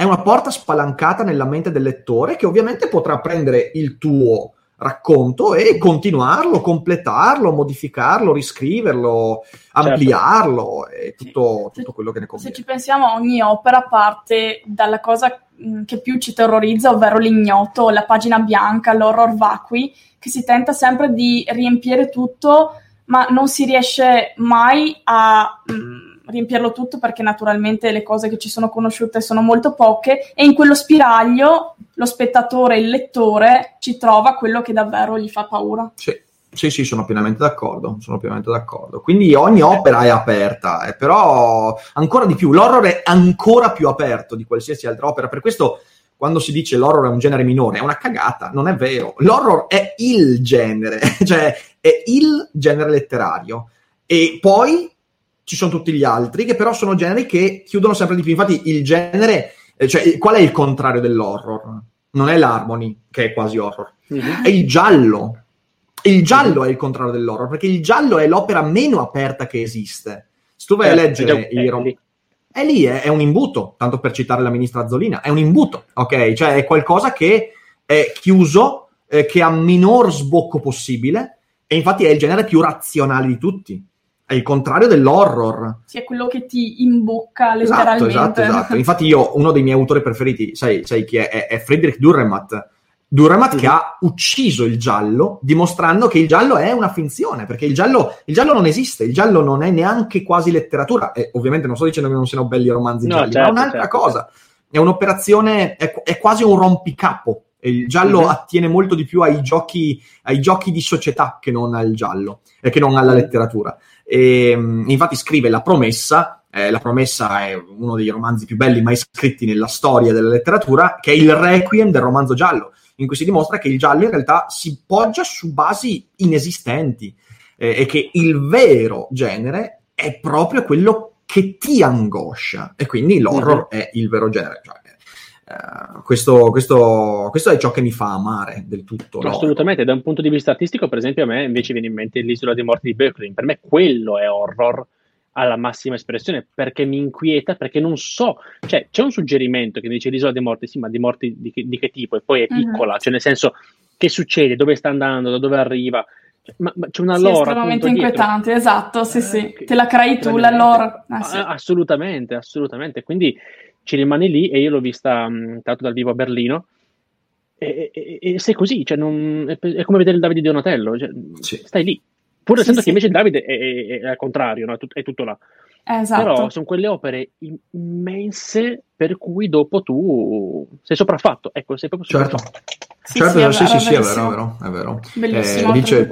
è una porta spalancata nella mente del lettore che ovviamente potrà prendere il tuo racconto e continuarlo, completarlo, modificarlo, riscriverlo, certo. ampliarlo e tutto, tutto, quello che ne conviene. Se ci pensiamo, ogni opera parte dalla cosa che più ci terrorizza, ovvero l'ignoto, la pagina bianca, l'horror vacui, che si tenta sempre di riempire tutto, ma non si riesce mai a... Mh, riempirlo tutto perché naturalmente le cose che ci sono conosciute sono molto poche e in quello spiraglio lo spettatore, il lettore ci trova quello che davvero gli fa paura. Sì. Sì, sì, sono pienamente d'accordo, sono pienamente d'accordo. Quindi ogni opera è aperta, eh, però ancora di più, l'horror è ancora più aperto di qualsiasi altra opera, per questo quando si dice l'horror è un genere minore, è una cagata, non è vero. L'horror è il genere, [laughs] cioè è il genere letterario. E poi ci sono tutti gli altri, che però sono generi che chiudono sempre di più. Infatti, il genere, eh, cioè, qual è il contrario dell'horror? Non è l'harmony, che è quasi horror, mm-hmm. è il giallo. Il giallo mm-hmm. è il contrario dell'horror, perché il giallo è l'opera meno aperta che esiste. Se tu vai eh, a leggere i romanzi. È lì, è, è, un imbuto, tanto per citare la ministra Azzolina, è un imbuto, ok? Cioè è qualcosa che è chiuso, eh, che ha minor sbocco possibile, e infatti è il genere più razionale di tutti è il contrario dell'horror. Sì, è quello che ti imbocca esatto, letteralmente. Esatto, esatto, [laughs] esatto. Infatti io, uno dei miei autori preferiti, sai, sai chi è? È, è Friedrich Dürrenmatt. Dürrenmatt mm-hmm. che ha ucciso il giallo, dimostrando che il giallo è una finzione, perché il giallo, il giallo non esiste, il giallo non è neanche quasi letteratura. E ovviamente non sto dicendo che non siano belli i romanzi no, gialli, certo, ma è un'altra certo, cosa. Certo. È un'operazione, è, è quasi un rompicapo. Il giallo mm-hmm. attiene molto di più ai giochi, ai giochi di società che non al giallo, e che non alla letteratura. E, ehm, infatti scrive La promessa, eh, La promessa è uno dei romanzi più belli mai scritti nella storia della letteratura, che è il requiem del romanzo giallo, in cui si dimostra che il giallo in realtà si poggia su basi inesistenti eh, e che il vero genere è proprio quello che ti angoscia e quindi l'horror mm-hmm. è il vero genere. Cioè, Uh, questo, questo, questo, è ciò che mi fa amare del tutto. Assolutamente, da un punto di vista artistico, per esempio, a me invece viene in mente l'isola dei morti di Berkeley. Per me quello è horror alla massima espressione perché mi inquieta, perché non so, cioè c'è un suggerimento che mi dice l'isola dei morti, sì, ma di morti di che, di che tipo? E poi è mhm. piccola, mm-hmm. cioè nel senso che succede, dove sta andando, da dove arriva. Cioè, ma, ma, c'è una sì, lore estremamente inquietante, esatto, sì, sì, eh, te la crei tu la lore. Ah, sì. Assolutamente, assolutamente. Quindi ci rimane lì e io l'ho vista mh, tanto dal vivo a Berlino. E, e, e se è così, cioè non, è, è, come vedere il Davide di Donatello, cioè, sì. stai lì. Pur essendo sì, che invece il Davide è, è, è al contrario, no? è, tutto là. Esatto. Però sono quelle opere immense per cui dopo tu sei sopraffatto. Ecco, sei proprio certo. Sì, certo, sì, sì, sì, è vero, è vero, è vero. Bellissimo. Eh, dice,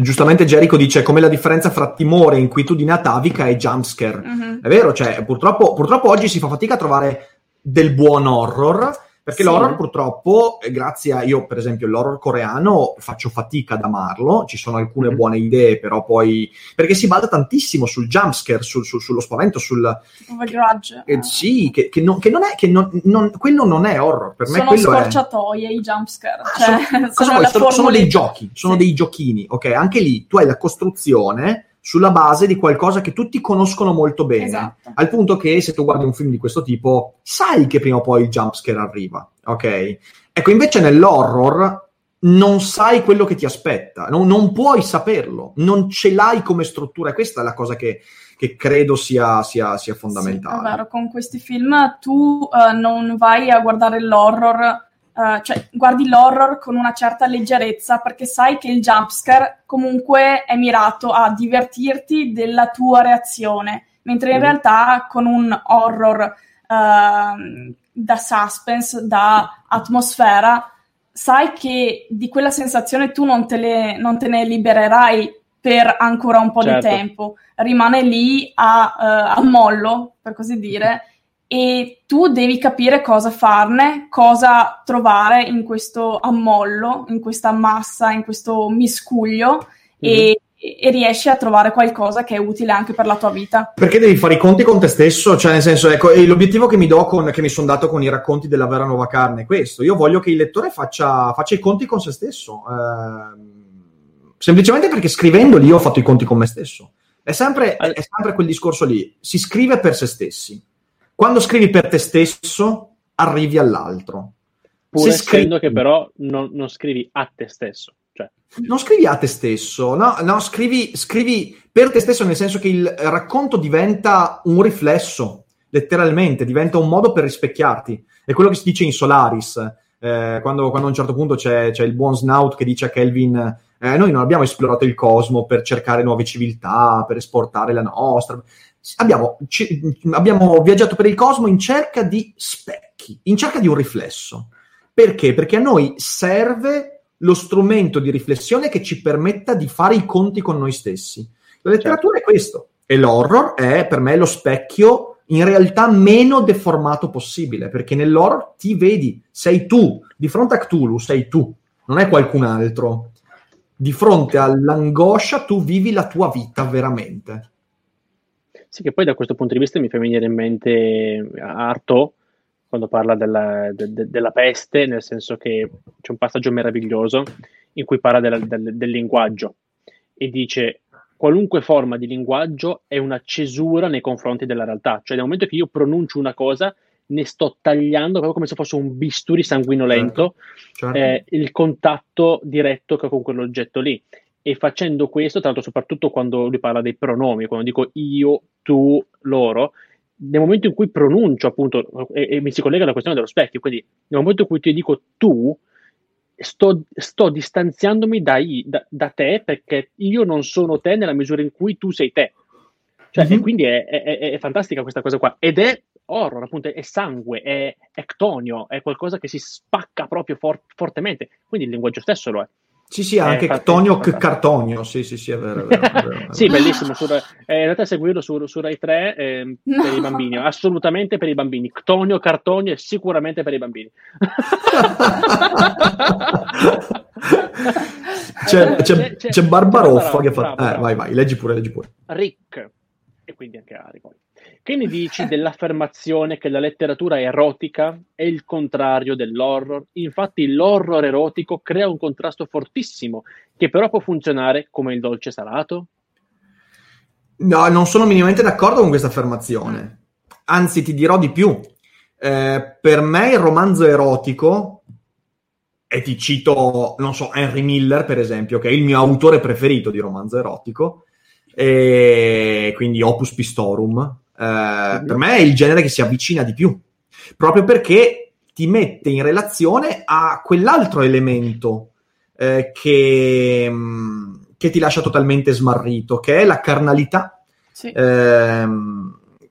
giustamente Jericho dice come la differenza fra timore, inquietudine atavica e jumpscare. Uh-huh. È vero, cioè, purtroppo, purtroppo oggi si fa fatica a trovare del buon horror perché sì. l'horror purtroppo, eh, grazie a io per esempio l'horror coreano faccio fatica ad amarlo, ci sono alcune mm-hmm. buone idee, però poi... perché si basa tantissimo sul jumpscare, sul, sul, sullo spavento, sul... Grudge. Eh, sì, che, che, non, che, non, è... Che non, non, quello non è horror, per me sono quello scorciatoie è... i jumpscare. Ah, cioè, [laughs] sono, sono, sono, sono, dei giochi, sono sì. dei giochini, ok? Anche lì tu hai la costruzione sulla base di qualcosa che tutti conoscono molto bene. Esatto. Al punto che se tu guardi un film di questo tipo, sai che prima o poi il jumpscare arriva, ok? Ecco, invece nell'horror non sai quello che ti aspetta, non, non puoi saperlo, non ce l'hai come struttura. E questa è la cosa che, che credo sia, sia, sia fondamentale. Sì, è vero, con questi film tu uh, non vai a guardare l'horror Uh, cioè, guardi l'horror con una certa leggerezza perché sai che il jumpscare comunque è mirato a divertirti della tua reazione, mentre in mm. realtà con un horror uh, da suspense, da atmosfera, sai che di quella sensazione tu non te, le, non te ne libererai per ancora un po' certo. di tempo, rimane lì a, uh, a mollo, per così dire e tu devi capire cosa farne, cosa trovare in questo ammollo, in questa massa, in questo miscuglio mm-hmm. e, e, riesci a trovare qualcosa che è utile anche per la tua vita. Perché devi fare i conti con te stesso, cioè nel senso, ecco, l'obiettivo che mi do con, che mi sono dato con i racconti della vera nuova carne è questo, io voglio che il lettore faccia, faccia i conti con se stesso, eh, semplicemente perché scrivendoli io ho fatto i conti con me stesso. È sempre, è sempre quel discorso lì, si scrive per se stessi quando scrivi per te stesso, arrivi all'altro. Pur Se scrivi... che però non, non, scrivi a te stesso. Cioè. Non scrivi a te stesso, no, no scrivi, scrivi per te stesso nel senso che il racconto diventa un riflesso, letteralmente, diventa un modo per rispecchiarti. È quello che si dice in Solaris, eh, quando, quando, a un certo punto c'è, c'è, il buon Snout che dice a Kelvin eh, noi non abbiamo esplorato il cosmo per cercare nuove civiltà, per esportare la nostra abbiamo, ci, abbiamo viaggiato per il cosmo in cerca di specchi, in cerca di un riflesso. Perché? Perché a noi serve lo strumento di riflessione che ci permetta di fare i conti con noi stessi. La letteratura certo. è questo e l'horror è per me lo specchio in realtà meno deformato possibile, perché nell'horror ti vedi, sei tu, di fronte a Cthulhu sei tu, non è qualcun altro. Di fronte all'angoscia tu vivi la tua vita veramente. Sì, che poi da questo punto di vista mi fa venire in mente Arto quando parla della, de, de, della peste, nel senso che c'è un passaggio meraviglioso in cui parla del, del, del linguaggio e dice qualunque forma di linguaggio è una cesura nei confronti della realtà, cioè nel momento che io pronuncio una cosa ne sto tagliando proprio come se fosse un bisturi sanguinolento certo, certo. Eh, il contatto diretto che ho con quell'oggetto lì e facendo questo, tra l'altro soprattutto quando lui parla dei pronomi, quando dico io, tu, loro, nel momento in cui pronuncio appunto, e, e mi si collega alla questione dello specchio, quindi nel momento in cui ti dico tu, sto, sto distanziandomi da, da, da, te perché io non sono te nella misura in cui tu sei te. Cioè, mm-hmm. E quindi è, è, è, fantastica questa cosa qua. Ed è horror, appunto, è sangue, è, è ctonio, è qualcosa che si spacca proprio for- fortemente. Quindi il linguaggio stesso lo è. Sì, sì, anche Ctonio Cartonio, sì, sì, sì, è vero. È vero, è vero, [laughs] sì, bellissimo, su, eh, in realtà seguirlo su, su Rai 3 eh, no. per i bambini, assolutamente per i bambini. Ctonio Cartonio è sicuramente per i bambini. [laughs] c'è, c'è, c'è, c'è Barbaroffa che fa... Bravo, eh, vai, vai, leggi pure, leggi pure. Rick, e quindi anche Ari poi. Che ne dici dell'affermazione che la letteratura erotica è il contrario dell'horror? Infatti l'horror erotico crea un contrasto fortissimo, che però può funzionare come il dolce salato? No, non sono minimamente d'accordo con questa affermazione. Anzi, ti dirò di più. Eh, per me il romanzo erotico, e ti cito, non so, Henry Miller, per esempio, che è il mio autore preferito di romanzo erotico, e quindi Opus Pistorum, eh, per me è il genere che si avvicina di più, proprio perché ti mette in relazione a quell'altro elemento eh, che, mm, che, ti lascia totalmente smarrito, che è la carnalità. Sì. Eh,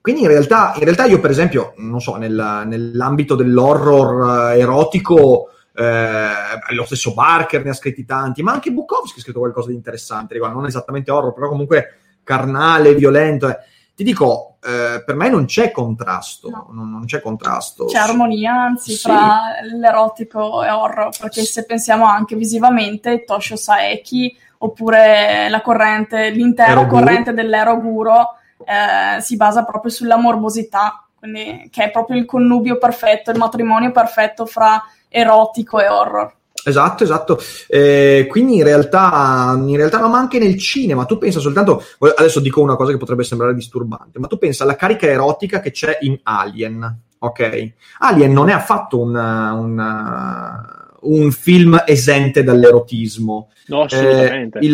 quindi in realtà, in realtà, io, per esempio, non so, nel, nell'ambito dell'horror erotico, eh, lo stesso Barker ne ha scritti tanti, ma anche Bukowski ha scritto qualcosa di interessante, riguardo, non esattamente horror, però comunque carnale, violento. Eh ti dico, eh, per me non c'è contrasto, no. non, non, c'è contrasto. C'è armonia, anzi, sì. tra l'erotico e horror, perché se pensiamo anche visivamente, Toshio Saeki, oppure la corrente, l'intera Eroguro. corrente dell'eroguro eh, si basa proprio sulla morbosità, quindi, che è proprio il connubio perfetto, il matrimonio perfetto fra erotico e horror. Esatto, esatto. Eh, quindi in realtà, in realtà no, ma anche nel cinema, tu pensa soltanto, adesso dico una cosa che potrebbe sembrare disturbante, ma tu pensa alla carica erotica che c'è in Alien, ok? Alien non è affatto una, una, un film esente dall'erotismo. No, assolutamente. Eh, il,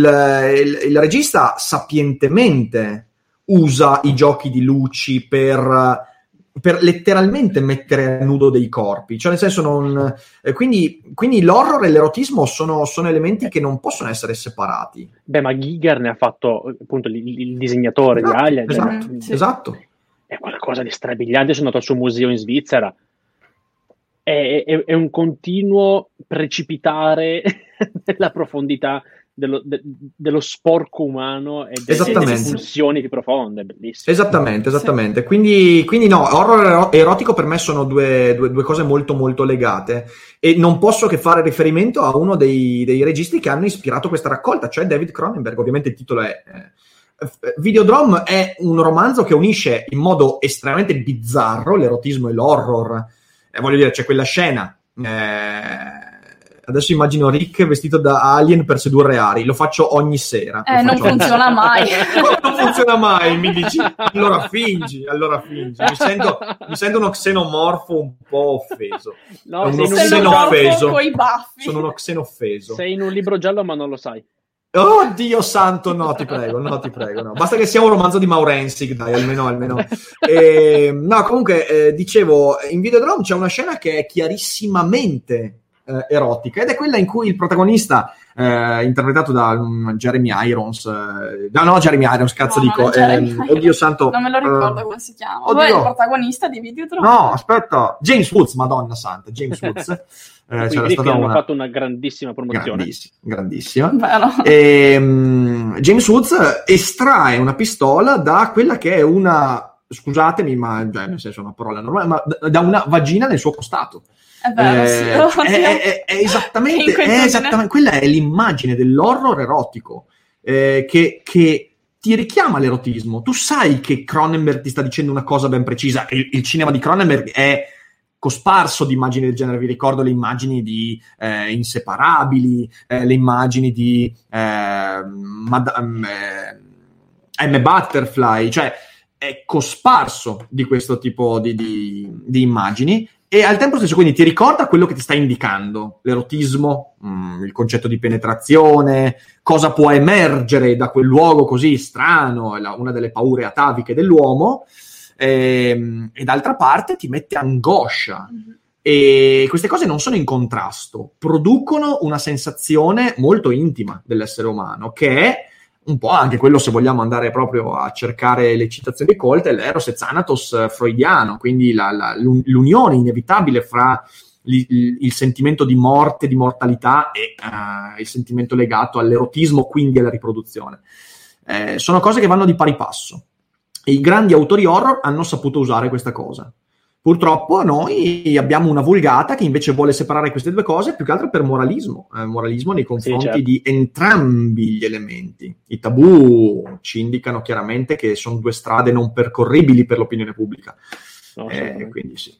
il, il regista sapientemente usa i giochi di luci per per letteralmente mettere a nudo dei corpi, cioè nel senso non... Eh, quindi, quindi, l'horror e l'erotismo sono, sono, elementi che non possono essere separati. Beh, ma Giger ne ha fatto appunto il, il disegnatore esatto, di Alien. Esatto, cioè, sì. esatto. È qualcosa di strabiliante, sono andato al suo museo in Svizzera. È, è, è un continuo precipitare [laughs] nella profondità dello, de, dello sporco umano e delle, delle pulsioni più profonde, bellissimo. Esattamente, esattamente. Quindi, quindi no, horror ero- erotico per me sono due, due- due cose molto molto legate e non posso che fare riferimento a uno dei, dei registi che hanno ispirato questa raccolta, cioè David Cronenberg. Ovviamente il titolo è... eh, Videodrome è un romanzo che unisce in modo estremamente bizzarro l'erotismo e l'horror. Eh, voglio dire, c'è quella scena. eh, adesso immagino Rick vestito da alien per sedurre Ari. Lo faccio ogni sera. Eh, non ogni funziona mai. [laughs] non funziona mai, mi dici, allora fingi, allora fingi. Mi sento, mi sento uno xenomorfo un po' offeso. No, Uno sei in, un Sei libro xeno giallo, offeso. con i baffi. Sono uno xenofeso. sei in un libro giallo ma non lo sai. Oh Dio santo, no, ti prego, no, ti prego, no. Basta che sia un romanzo di Maurensig, dai, almeno, almeno. Eh, no, comunque, eh, dicevo, in Videodrome c'è una scena che è chiarissimamente eh, erotica ed è quella in cui il protagonista, eh, interpretato da um, Jeremy Irons, eh, no, no, Jeremy Irons, cazzo No, dico, ehm, oddio santo. Non me lo ricordo eh, come si chiama. oddio. Lui è il protagonista di Videodrome. No, aspetta, James Woods, madonna santa, James [laughs] Woods. Eh, c'era stata hanno una fatto una grandissima promozione. grandissima, grandissima. Vero. Ehm, James Woods estrae una pistola da quella che è una, scusatemi, ma cioè, nel senso è una parola normale, ma da- da una vagina nel suo costato. È vero, Eh, sì. è, è- è [laughs] esattamente, è esattamente- quella è l'immagine dell'horror erotico eh, che, che ti richiama l'erotismo. Tu sai che Cronenberg ti sta dicendo una cosa ben precisa. Il, il cinema di Cronenberg è cosparso di immagini del genere. Vi ricordo le immagini di eh, Inseparabili, eh, le immagini di eh, Madame, eh, M. Butterfly, cioè è cosparso di questo tipo di, di- di immagini e al tempo stesso quindi ti ricorda quello che ti sta indicando, l'erotismo, mm, il concetto di penetrazione, cosa può emergere da quel luogo così strano, è la- una delle paure ataviche dell'uomo, ehm, e d'altra parte ti mette angoscia. E queste cose non sono in contrasto, producono una sensazione molto intima dell'essere umano, che è un po' anche quello, se vogliamo andare proprio a cercare le citazioni colte, l'eros e thanatos eh, freudiano, quindi la- la- l'un- l'unione inevitabile fra il, il sentimento di morte, di mortalità e eh, il sentimento legato all'erotismo, quindi alla riproduzione. Eh, sono cose che vanno di pari passo. E i grandi autori horror hanno saputo usare questa cosa. Purtroppo noi abbiamo una vulgata che invece vuole separare queste due cose più che altro per moralismo, eh, moralismo nei confronti certo. di entrambi gli elementi. I tabù ci indicano chiaramente che sono due strade non percorribili per l'opinione pubblica. No, Eh, quindi sì.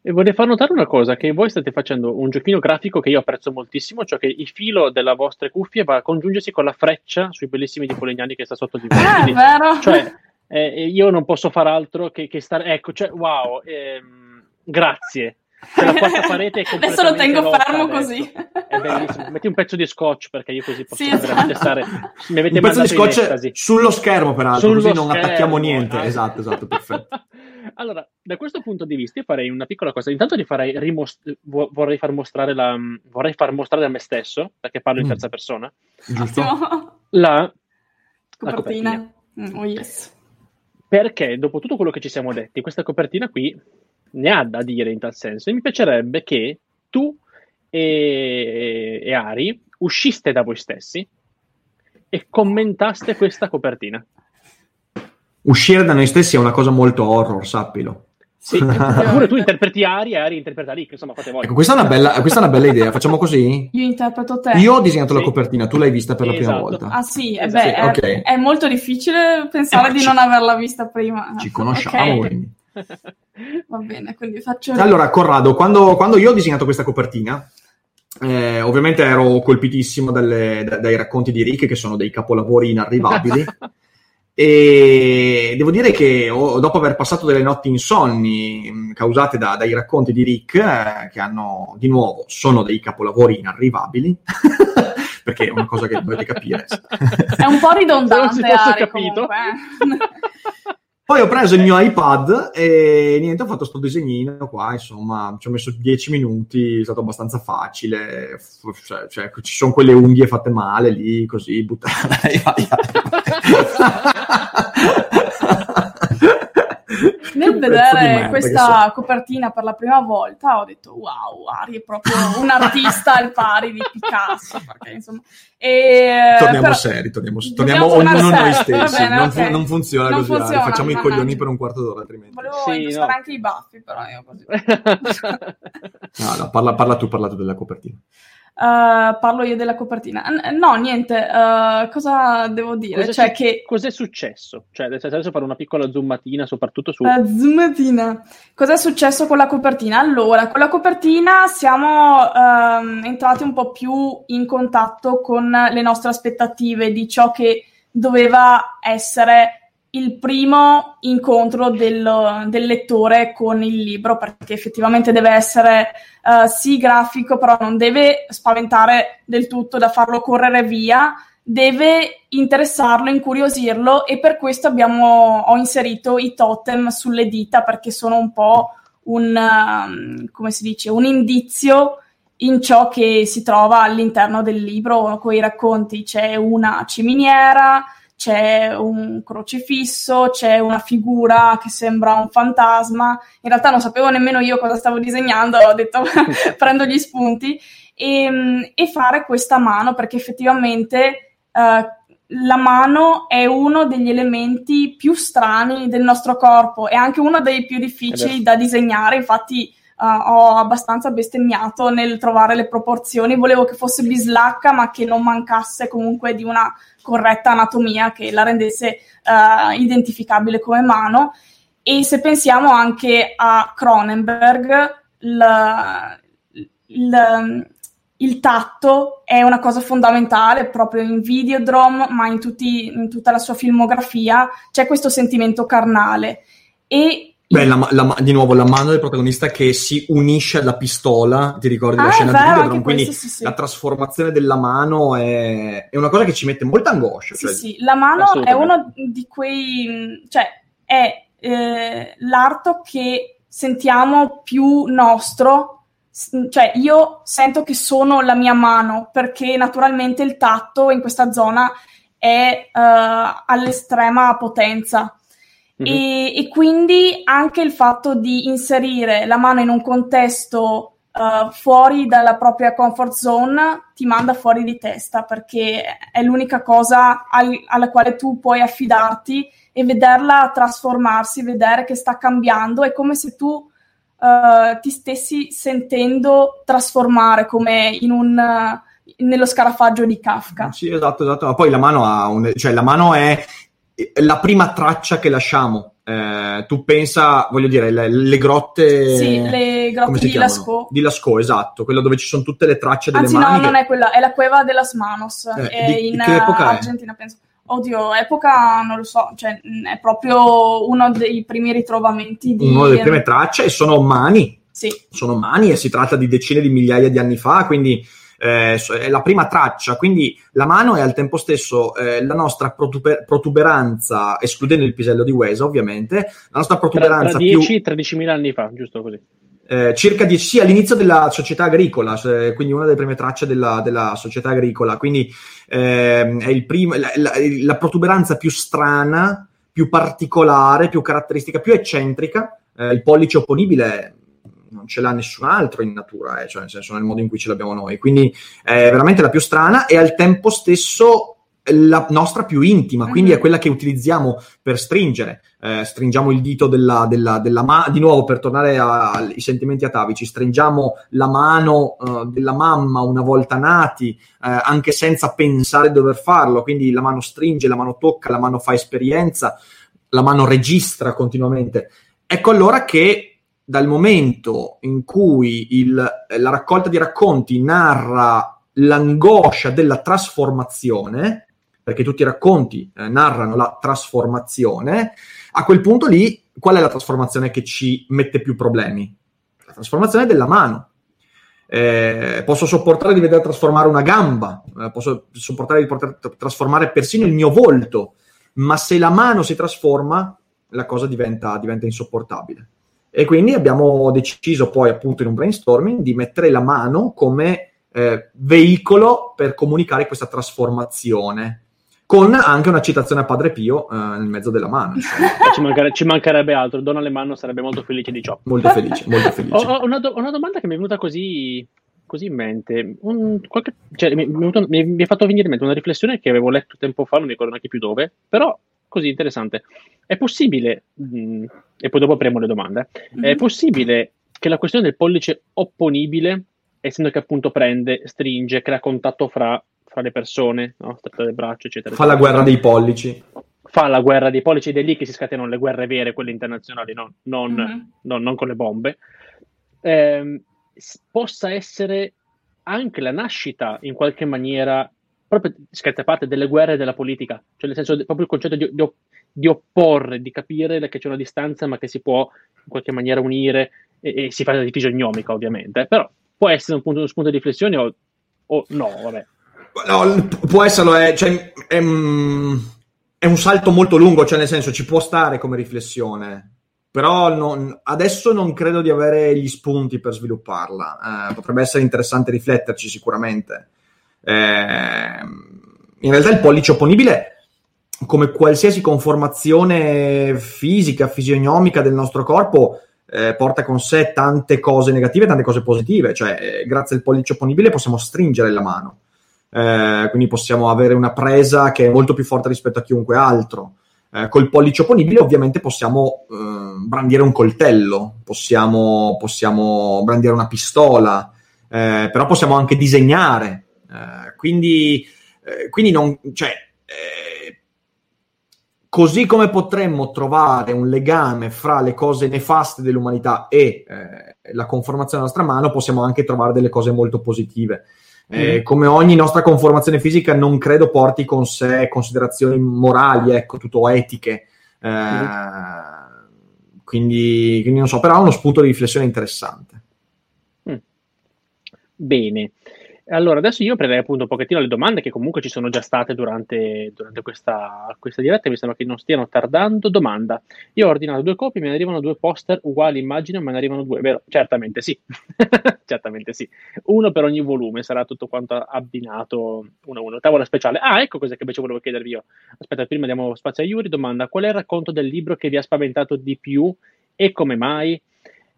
E vorrei far notare una cosa, che voi state facendo un giochino grafico che io apprezzo moltissimo, cioè che il filo delle vostre cuffie va a congiungersi con la freccia sui bellissimi di Polignani che sta sotto di voi. Ah, è Quindi, vero. cioè, eh, io non posso fare altro che, che stare... Ecco, cioè, wow, ehm, grazie. Cioè, la quarta parete è [laughs] Adesso lo tengo fermo così. È bellissimo. Metti un pezzo di scotch perché io così posso Sì, veramente esatto. stare... Mi avete Un pezzo di scotch sullo schermo, peraltro, Sullo così non schermo, attacchiamo niente. eh. Esatto, esatto, perfetto. [laughs] Allora, da questo punto di vista, io farei una piccola cosa. Intanto ti farei rimos- vo- vorrei far mostrare la, vorrei far mostrare a me stesso, perché parlo in Mm. terza persona, Giusto? La, la copertina. Copertina. Mm, Oh yes. Perché dopo tutto quello che ci siamo detti, questa copertina qui ne ha da dire in tal senso. E mi piacerebbe che tu e, e Ari usciste da voi stessi e commentaste questa copertina. Uscire da noi stessi è una cosa molto horror, sappilo. Sì, [laughs] oppure tu interpreti Ari e Ari interpreta Rick, insomma, fate voi. Ecco, questa è una bella, questa è una bella idea. Facciamo così? Io interpreto te. Io ho disegnato la Sì. copertina, tu l'hai vista per la prima Esatto. volta. Ah sì, eh Esatto. beh, è, Ok. è molto difficile pensare Eh, di ci- non averla vista prima. Ci conosciamo, Ok, quindi. Va bene, quindi faccio... Allora, Corrado, quando, quando io ho disegnato questa copertina, eh, ovviamente ero colpitissimo dalle- da- dai racconti di Rick, che sono dei capolavori inarrivabili. [laughs] E devo dire che dopo aver passato delle notti insonni mh, causate da- dai racconti di Rick, eh, che hanno di nuovo sono dei capolavori inarrivabili, [laughs] perché è una cosa che dovete capire. È un po' ridondante, non si fosse Ari, capito. [laughs] Poi ho preso il mio iPad e niente, ho fatto sto disegnino qua, insomma, ci ho messo 10 minuti, è stato abbastanza facile, f- cioè, cioè, ci sono quelle unghie fatte male lì, così, buttate. [laughs] [laughs] Vedere questa copertina per la prima volta ho detto wow, Ari è proprio un artista al pari di Picasso. [laughs] Perché, insomma, e, torniamo però, seri, torniamo, torniamo ognuno noi stessi. Bene, non, okay. non, funziona non così, funziona, facciamo i coglioni per un quarto d'ora altrimenti. Volevo sì, indossare no. anche i baffi, però io così. no, no, parla, parla tu, parla tu della copertina. Uh, parlo io della copertina. No, niente, uh, cosa devo dire? Cos'è, cioè su- che... cos'è successo? Cioè, adesso fare una piccola zoomatina, soprattutto su... Uh, zoomatina. Cos'è successo con la copertina? Allora, con la copertina siamo uh, entrati un po' più in contatto con le nostre aspettative di ciò che doveva essere il primo incontro del, del, lettore con il libro, perché effettivamente deve essere uh, sì grafico, però non deve spaventare del tutto da farlo correre via, deve interessarlo, incuriosirlo e per questo abbiamo, ho inserito i totem sulle dita perché sono un po' un, um, dice, un indizio in ciò che si trova all'interno del libro con i racconti. C'è una ciminiera, c'è un crocifisso, c'è una figura che sembra un fantasma. In realtà non sapevo nemmeno io cosa stavo disegnando, ho detto [laughs] prendo gli spunti e, e, fare questa mano perché effettivamente uh, la mano è uno degli elementi più strani del nostro corpo e anche uno dei più difficili da disegnare. Infatti, Uh, ho abbastanza bestemmiato nel trovare le proporzioni. Volevo che fosse bislacca, ma che non mancasse comunque di una corretta anatomia che la rendesse uh, identificabile come mano. E se pensiamo anche a Cronenberg, il, il, il tatto è una cosa fondamentale proprio in Videodrome, ma in, tutti, in tutta la sua filmografia c'è questo sentimento carnale. E Beh, la, la, di nuovo la mano del protagonista che si unisce alla pistola, ti ricordi ah, la scena vero, di Videodrome? Quindi questo, sì, sì. la trasformazione della mano è, è, una cosa che ci mette molta angoscia. Sì, cioè... sì, la mano è uno di quei... cioè è eh, l'arto che sentiamo più nostro, cioè io sento che sono la mia mano perché naturalmente il tatto in questa zona è uh, all'estrema potenza Mm-hmm. E, e, quindi anche il fatto di inserire la mano in un contesto uh, fuori dalla propria comfort zone ti manda fuori di testa perché è l'unica cosa al, alla quale tu puoi affidarti e vederla trasformarsi, vedere che sta cambiando, è come se tu uh, ti stessi sentendo trasformare come in un... Uh, nello scarafaggio di Kafka. Sì, esatto, esatto. Ma poi la mano ha un, cioè la mano è la prima traccia che lasciamo. Eh, tu pensa, voglio dire, le, le grotte. Sì, le grotte di Lascaux. Di Lascaux, esatto, quello dove ci sono tutte le tracce delle Anzi, mani. no, non è quella, è la cueva de las Manos. Eh, di, in di Argentina, è? penso. Oddio, epoca non lo so, cioè è proprio uno dei primi ritrovamenti di. Una delle prime tracce e sono mani. Sì. Sono mani e si tratta di decine di migliaia di anni fa, quindi eh, è la prima traccia, quindi la mano è al tempo stesso eh, la nostra protuber- protuberanza, escludendo il pisello di Wesa ovviamente, la nostra protuberanza tra, tra 10 più... 13.000 anni fa, giusto così. Eh, circa 10, sì, all'inizio della società agricola, cioè, quindi una delle prime tracce della, della società agricola, quindi ehm, è il primo, la, la, la, protuberanza più strana, più particolare, più caratteristica, più eccentrica. Eh, il pollice opponibile non ce l'ha nessun altro in natura, eh, cioè nel senso nel modo in cui ce l'abbiamo noi. Quindi è veramente la più strana e al tempo stesso la nostra più intima, quindi mm-hmm. è quella che utilizziamo per stringere. Eh, stringiamo il dito della, della, della mano, di nuovo per tornare ai sentimenti atavici, stringiamo la mano uh, della mamma una volta nati, eh, anche senza pensare di dover farlo, quindi la mano stringe, la mano tocca, la mano fa esperienza, la mano registra continuamente. Ecco allora che dal momento in cui il, la raccolta di racconti narra l'angoscia della trasformazione, perché tutti i racconti eh, narrano la trasformazione, a quel punto lì qual è la trasformazione che ci mette più problemi? La trasformazione della mano. Eh, posso sopportare di vedere trasformare una gamba, eh, posso sopportare di poter trasformare persino il mio volto, ma se la mano si trasforma, la cosa diventa, diventa insopportabile. E quindi abbiamo deciso poi appunto in un brainstorming di mettere la mano come eh, veicolo per comunicare questa trasformazione. con anche una citazione a Padre Pio eh, nel mezzo della mano. [laughs] ci, mancare, ci, mancherebbe altro, Don Alemanno sarebbe molto felice di ciò. Molto felice, molto felice. Ho, ho una, do- una, domanda che mi è venuta così, così in mente. Un, qualche, cioè, mi, mi, mi, mi, è fatto venire in mente una riflessione che avevo letto tempo fa, non mi ricordo neanche più dove, però così interessante. È possibile, mh, mm, e poi dopo apriamo le domande, mm-hmm. è possibile che la questione del pollice opponibile, essendo che appunto prende, stringe, crea contatto fra fra le persone, no? stretta le braccia, eccetera. Fa la guerra dei pollici. Fa la guerra dei pollici ed è lì che si scatenano le guerre vere, quelle internazionali, no? non, mm-hmm. non, non, con le bombe. Eh, possa essere anche la nascita in qualche maniera, proprio scherzi a parte, delle guerre della politica, cioè nel senso proprio il concetto di, di, di, opporre, di capire che c'è una distanza ma che si può in qualche maniera unire e, e si fa da fisiognomica ovviamente, però può essere un punto, uno spunto di riflessione o, o no, vabbè. No, può esserlo, è, cioè, è, è, un salto molto lungo, cioè nel senso ci può stare come riflessione, però non, adesso non credo di avere gli spunti per svilupparla. Eh, potrebbe essere interessante rifletterci sicuramente. Eh, in realtà il pollice opponibile, come qualsiasi conformazione fisica, fisionomica del nostro corpo, eh, porta con sé tante cose negative e tante cose positive. Cioè, grazie al pollice opponibile possiamo stringere la mano eh, quindi possiamo avere una presa che è molto più forte rispetto a chiunque altro. Eh, col pollice opponibile ovviamente possiamo eh, brandire un coltello, possiamo, possiamo brandire una pistola, eh, però possiamo anche disegnare. Eh, quindi, eh, quindi non, cioè, così come potremmo trovare un legame fra le cose nefaste dell'umanità e la conformazione della nostra mano, possiamo anche trovare delle cose molto positive. Eh, come ogni nostra conformazione fisica, non credo porti con sé considerazioni morali, ecco, tutto etiche. Eh, mm. quindi, quindi, non so, però è uno spunto di riflessione interessante. Mm. Bene. Allora, adesso io prenderei appunto un pochettino le domande che comunque ci sono già state durante, durante questa, questa, diretta, mi sembra che non stiano tardando. Domanda, io ho ordinato due copie, me ne arrivano due poster uguali, immagino, me ne arrivano due, vero? Certamente sì, [laughs] certamente sì. Uno per ogni volume, sarà tutto quanto abbinato uno a uno. Tavola speciale. Ah, ecco cosa che invece volevo chiedervi io. Aspetta, prima diamo spazio a Yuri. Domanda, qual è il racconto del libro che vi ha spaventato di più e come mai?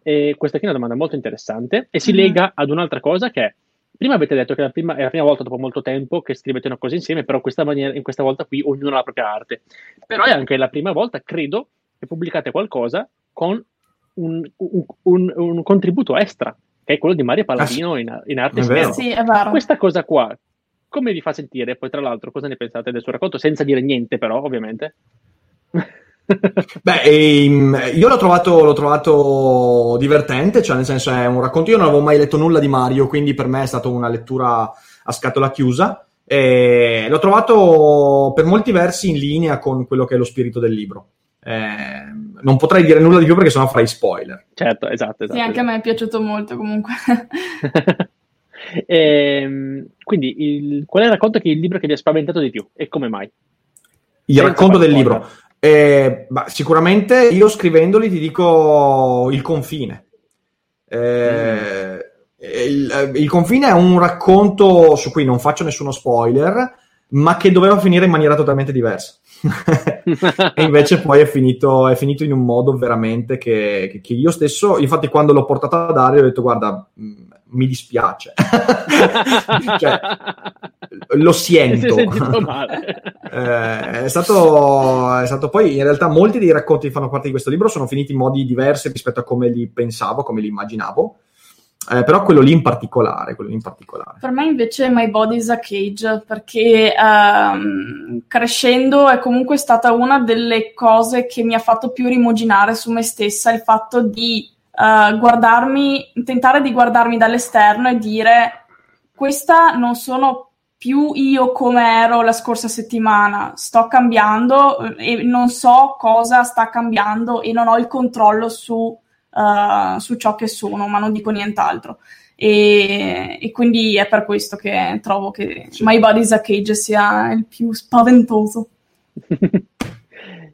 E questa è una domanda molto interessante e si mm. lega ad un'altra cosa che è Prima avete detto che è la prima, è la prima volta dopo molto tempo che scrivete una cosa insieme, però questa maniera, in questa volta qui ognuno ha la propria arte. Però è anche la prima volta, credo, che pubblicate qualcosa con un, un, un, un contributo extra, che è quello di Mario Palladino in, in arte esterna. Sì, è vero. Questa cosa qua, come vi fa sentire? Poi, tra l'altro, cosa ne pensate del suo racconto? Senza dire niente, però, ovviamente. [laughs] Beh, ehm, io l'ho trovato, l'ho trovato, divertente, cioè nel senso è un racconto, io non avevo mai letto nulla di Mario, quindi per me è stata una lettura a scatola chiusa e l'ho trovato per molti versi in linea con quello che è lo spirito del libro. Eh, non potrei dire nulla di più perché sennò farei spoiler. Certo, esatto. esatto sì, anche esatto. a me è piaciuto molto comunque. e, [laughs] ehm, quindi, il, qual è il racconto che il libro che vi ha spaventato di più e come mai? Il Senza racconto del libro. Eh, bah, sicuramente io scrivendoli ti dico il confine. Eh, mm. il, il, confine è un racconto su cui non faccio nessuno spoiler, ma che doveva finire in maniera totalmente diversa. [laughs] e invece poi è finito, è finito, in un modo veramente che, che, io stesso, infatti quando l'ho portato a Dario ho detto guarda, mi dispiace. [laughs] cioè, lo siento. [laughs] eh, è, stato, è stato poi, in realtà, molti dei racconti che fanno parte di questo libro sono finiti in modi diversi rispetto a come li pensavo, come li immaginavo. Eh, però quello lì in particolare, quello lì in particolare. Per me invece My Body is a Cage, perché um, crescendo è comunque stata una delle cose che mi ha fatto più rimuginare su me stessa, il fatto di uh, guardarmi, tentare di guardarmi dall'esterno e dire questa non sono più io come ero la scorsa settimana, sto cambiando eh, e non so cosa sta cambiando e non ho il controllo su, uh, su ciò che sono, ma non dico nient'altro. E, e, quindi è per questo che trovo che sì. My Body's a Cage sia il più spaventoso. [laughs]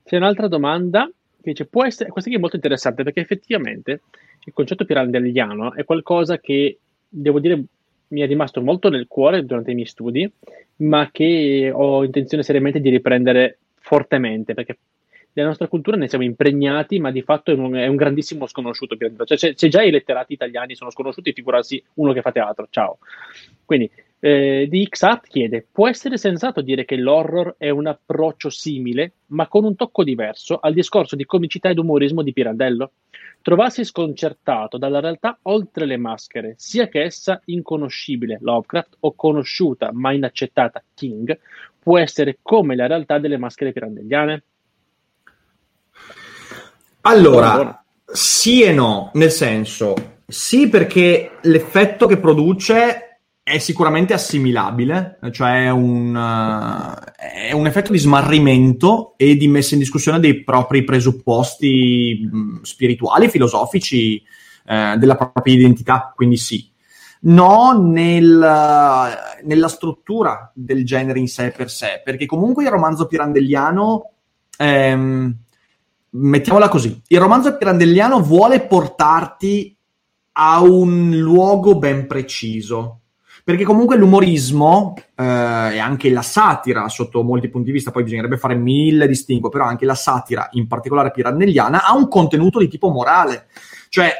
C'è un'altra domanda che dice, può essere, questa qui è molto interessante perché effettivamente il concetto pirandelliano è qualcosa che, devo dire, mi è rimasto molto nel cuore durante i miei studi, ma che ho intenzione seriamente di riprendere fortemente, perché nella nostra cultura ne siamo impregnati, ma di fatto è un, è un grandissimo sconosciuto. Cioè, se, se, già i letterati italiani sono sconosciuti, figurarsi uno che fa teatro. Ciao. Quindi, eh, di XAT chiede: Può essere sensato dire che l'horror è un approccio simile, ma con un tocco diverso, al discorso di comicità ed umorismo di Pirandello? Trovarsi sconcertato dalla realtà oltre le maschere, sia che essa inconoscibile, Lovecraft, o conosciuta ma inaccettata, King, può essere come la realtà delle maschere pirandelliane? Allora, sì e no, nel senso, sì perché l'effetto che produce è sicuramente assimilabile, cioè un, uh, è un effetto di smarrimento e di messa in discussione dei propri presupposti mh, spirituali, filosofici, uh, della propria identità, quindi sì. No nel, nella struttura del genere in sé per sé, perché comunque il romanzo pirandelliano... Ehm, mettiamola così, il romanzo pirandelliano vuole portarti a un luogo ben preciso. Perché comunque l'umorismo eh, e anche la satira, sotto molti punti di vista, poi bisognerebbe fare mille distinguo, però anche la satira, in particolare pirandelliana, ha un contenuto di tipo morale. Cioè,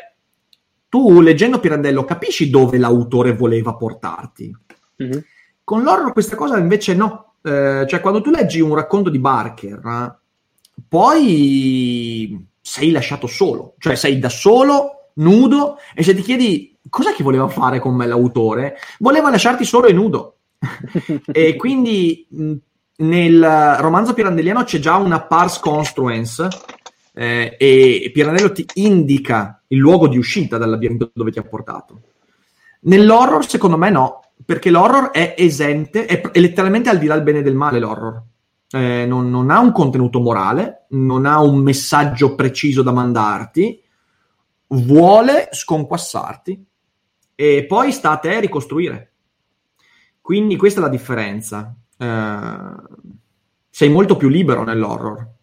tu leggendo Pirandello capisci dove l'autore voleva portarti. Mm-hmm. Con l'horror questa cosa invece no. Eh, cioè, quando tu leggi un racconto di Barker, poi sei lasciato solo, cioè sei da solo, nudo, e se ti chiedi cosa che voleva fare con me l'autore, voleva lasciarti solo e nudo. [laughs] e quindi nel romanzo pirandelliano c'è già una pars construens eh, e Pirandello ti indica il luogo di uscita dal labirinto dove ti ha portato. Nell'horror, secondo me, no, perché l'horror è esente, è, è letteralmente al di là del bene e del male l'horror eh, non, non, ha un contenuto morale, non ha un messaggio preciso da mandarti, vuole sconquassarti e poi sta a te ricostruire. Quindi questa è la differenza. Eh, sei molto più libero nell'horror.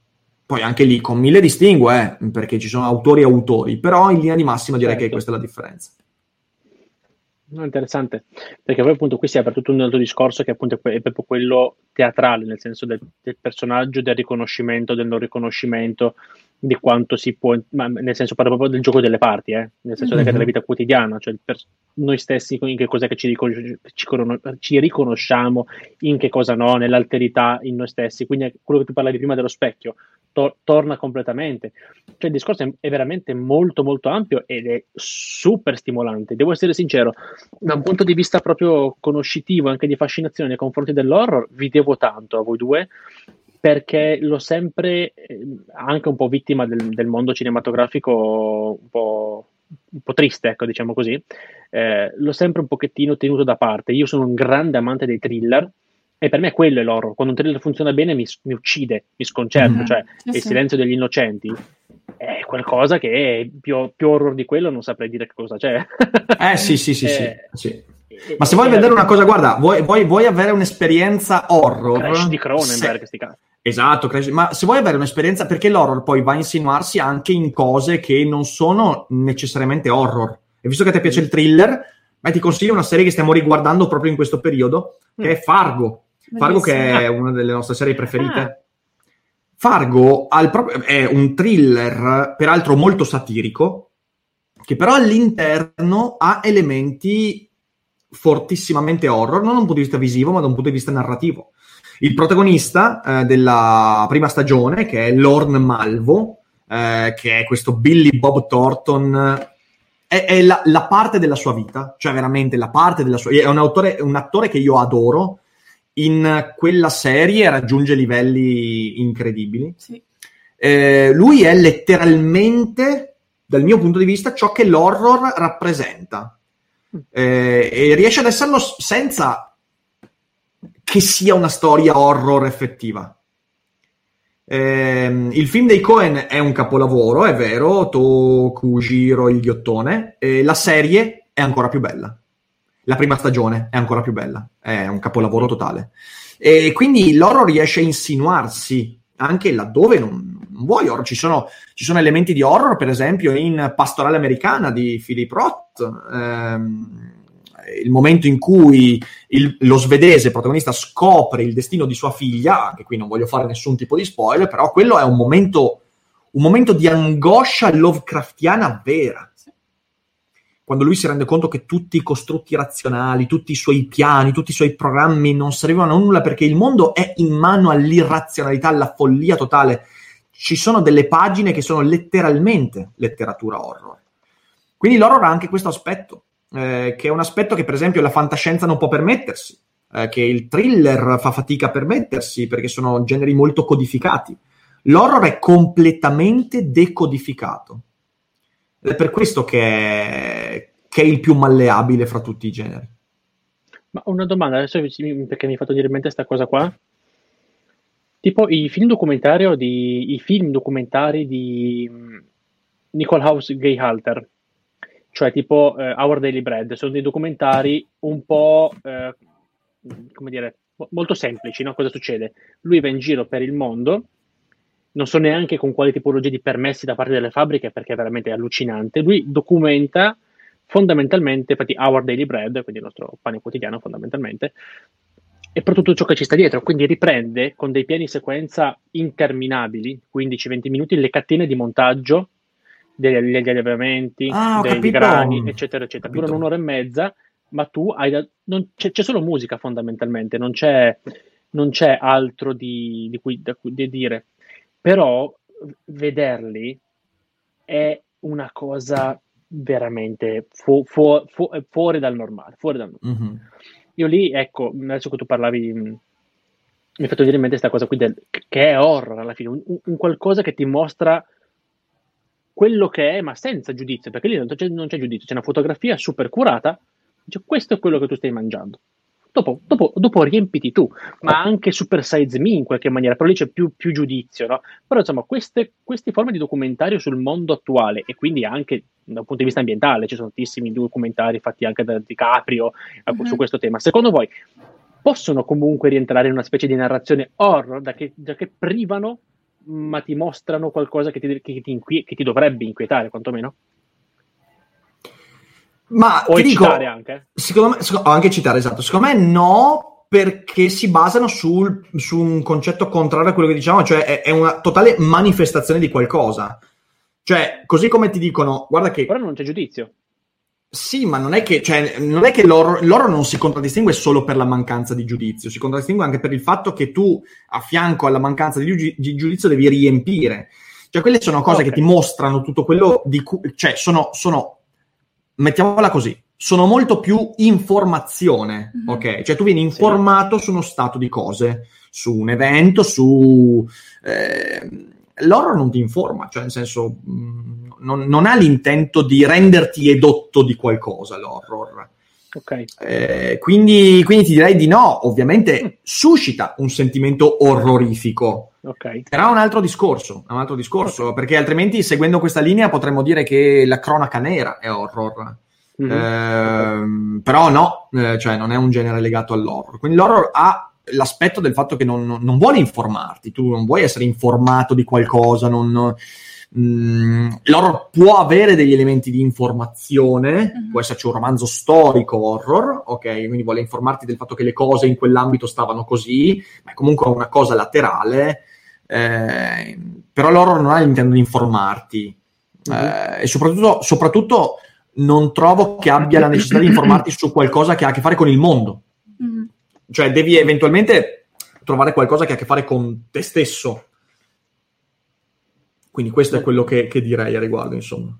Poi anche lì con mille distingue, eh, perché ci sono autori e autori, però in linea di massima direi certo. che questa è la differenza. No, interessante, perché poi appunto qui si apre tutto un altro discorso che appunto è proprio quello teatrale, nel senso del, del personaggio, del riconoscimento, del non riconoscimento, di quanto si può, ma nel senso parlo proprio del gioco delle parti, eh? nel senso mm-hmm. della vita quotidiana, cioè per noi stessi in che cos'è che ci, ricon- ci, ci, riconosciamo, in che cosa no, nell'alterità in noi stessi, quindi quello che tu parlavi prima dello specchio, to- torna completamente. Cioè il discorso è, è, veramente molto molto ampio ed è super stimolante, devo essere sincero, da un punto di vista proprio conoscitivo, anche di fascinazione nei confronti dell'horror, vi devo tanto a voi due, perché l'ho sempre, eh, anche un po' vittima del, del mondo cinematografico un po', un po', triste, ecco, diciamo così, eh, l'ho sempre un pochettino tenuto da parte. Io sono un grande amante dei thriller e per me quello è l'horror. Quando un thriller funziona bene mi, mi uccide, mi sconcerta, mm-hmm. cioè sì, il silenzio degli innocenti è qualcosa che è più, più, horror di quello non saprei dire che cosa c'è. eh sì, sì, sì, eh, sì. sì. Ma se vuoi vedere una cosa, guarda, vuoi, vuoi, vuoi avere un'esperienza horror? Crash di Cronenberg, se... sti cazzi. Esatto, ma se vuoi avere un'esperienza, perché l'horror poi va a insinuarsi anche in cose che non sono necessariamente horror. E visto che ti piace il thriller, beh, ti consiglio una serie che stiamo riguardando proprio in questo periodo, che è Fargo. Fargo che è una delle nostre serie preferite. Ah. Fargo proprio, è un thriller, peraltro molto satirico, che però all'interno ha elementi fortissimamente horror, non da un punto di vista visivo, ma da un punto di vista narrativo. Il protagonista eh, della prima stagione, che è Lorne Malvo, eh, che è questo Billy Bob Thornton, è, è la, la, parte della sua vita, cioè veramente la parte della sua vita. È un, autore, un attore che io adoro. In quella serie raggiunge livelli incredibili. Sì. Eh, lui è letteralmente, dal mio punto di vista, ciò che l'horror rappresenta. Mm. Eh, e riesce ad esserlo senza che sia una storia horror effettiva. Eh, il film dei Cohen è un capolavoro, è vero, Tokujiro il ghiottone, eh, la serie è ancora più bella. La prima stagione è ancora più bella, è un capolavoro totale. E quindi l'horror riesce a insinuarsi anche laddove non, non vuoi horror. Ci sono, ci sono, elementi di horror, per esempio, in Pastorale Americana di Philip Roth. Ehm, il momento in cui il, lo svedese protagonista scopre il destino di sua figlia, anche qui non voglio fare nessun tipo di spoiler, però quello è un momento, un momento di angoscia Lovecraftiana vera. Quando lui si rende conto che tutti i costrutti razionali, tutti i suoi piani, tutti i suoi programmi non servivano a nulla perché il mondo è in mano all'irrazionalità, alla follia totale. Ci sono delle pagine che sono letteralmente letteratura horror. Quindi l'horror ha anche questo aspetto eh, che è un aspetto che per esempio la fantascienza non può permettersi, eh, che il thriller fa fatica a permettersi perché sono generi molto codificati. L'horror è completamente decodificato. Ed è per questo che è, che è il più malleabile fra tutti i generi. Ma una domanda, adesso perché mi hai fatto dire in mente questa cosa qua. Tipo i film documentario di, i film documentari di mm, Nicole House Gay Halter, cioè tipo eh, Our Daily Bread, sono dei documentari un po', eh, come dire, molto semplici, no? Cosa succede? Lui va in giro per il mondo, non so neanche con quale tipologia di permessi da parte delle fabbriche, perché è veramente allucinante, lui documenta fondamentalmente, infatti Our Daily Bread, quindi il nostro pane quotidiano fondamentalmente, e per tutto ciò che ci sta dietro, quindi riprende con dei piani sequenza interminabili, 15-20 minuti, le catene di montaggio degli, degli allevamenti, ah, dei capito. grani, eccetera, eccetera. Durano un'ora e mezza, ma tu hai da, non, c'è, c'è, solo musica fondamentalmente, non c'è, non c'è altro di, di cui da, di dire. Però vederli è una cosa veramente fu, fu, fu, fuori dal normale. Fuori dal normale. Mm-hmm. Io lì, ecco, adesso che tu parlavi, mi hai fatto venire in mente questa cosa qui del, che è horror alla fine, un, un qualcosa che ti mostra quello che è, ma senza giudizio, perché lì non c'è, non c'è giudizio, c'è una fotografia super curata, dice questo è quello che tu stai mangiando. Dopo, dopo, dopo, riempiti tu, ma anche Super Size Me in qualche maniera, però lì c'è più, più giudizio, no? Però insomma, queste, queste, forme di documentario sul mondo attuale e quindi anche dal punto di vista ambientale, ci sono tantissimi documentari fatti anche da DiCaprio mm-hmm. su questo tema. Secondo voi possono comunque rientrare in una specie di narrazione horror da che, da che privano ma ti mostrano qualcosa che ti, che ti, inqui- che ti dovrebbe inquietare, quantomeno? Ma o citare anche? Secondo me, secondo, anche citare, esatto. Secondo me no, perché si basano sul, su un concetto contrario a quello che diciamo, cioè è, è, una totale manifestazione di qualcosa. Cioè, così come ti dicono, guarda che... Però non c'è giudizio. Sì, ma non è che, cioè, non è che l'oro, l'oro, non si contraddistingue solo per la mancanza di giudizio, si contraddistingue anche per il fatto che tu, a fianco alla mancanza di, di giudizio, devi riempire. Cioè, quelle sono cose okay. che ti mostrano tutto quello di cui, cioè, sono, sono, mettiamola così, sono molto più informazione, mm-hmm. ok? Cioè, tu vieni informato sì. su uno stato di cose, su un evento, su... Eh, l'oro non ti informa, cioè, nel senso... Mh, mm, non, non, ha l'intento di renderti edotto di qualcosa l'horror. Okay. Eh, quindi, quindi, ti direi di no, ovviamente mm. suscita un sentimento orrorifico. Okay. Però è un altro discorso, un altro discorso okay. perché altrimenti seguendo questa linea potremmo dire che la cronaca nera è horror. Mm-hmm. Eh, però no, eh, cioè non è un genere legato all'horror. Quindi l'horror ha l'aspetto del fatto che non, non, vuole informarti, tu non vuoi essere informato di qualcosa, non, Mm, l'horror può avere degli elementi di informazione, uh-huh. può esserci un romanzo storico horror, ok? Quindi vuole informarti del fatto che le cose in quell'ambito stavano così, ma è comunque una cosa laterale. Eh, però l'horror non ha l'intento di informarti uh-huh. eh, e soprattutto, soprattutto, non trovo che abbia la necessità di informarti su qualcosa che ha a che fare con il mondo. Uh-huh. Cioè devi eventualmente trovare qualcosa che ha a che fare con te stesso quindi questo è quello che, che direi a riguardo, insomma.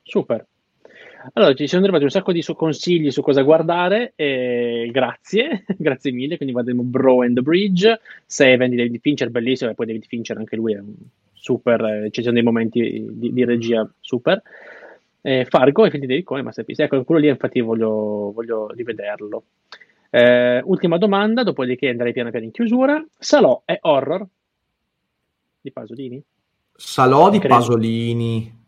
Super. Allora, ci siamo arrivati un sacco di consigli su cosa guardare, e grazie, [laughs] grazie mille, quindi guarderemo Bro and the Bridge, Seven di David Fincher, bellissimo, e poi David Fincher anche lui è un super, eh, ci sono dei momenti di, di regia super. Eh, Fargo e film di David Cohen, Masterpiece, ecco, quello lì infatti voglio, voglio rivederlo. Eh, ultima domanda, dopodiché andrei piano piano in chiusura. Salò è horror? Di Pasolini? Salò di Credo. Pasolini.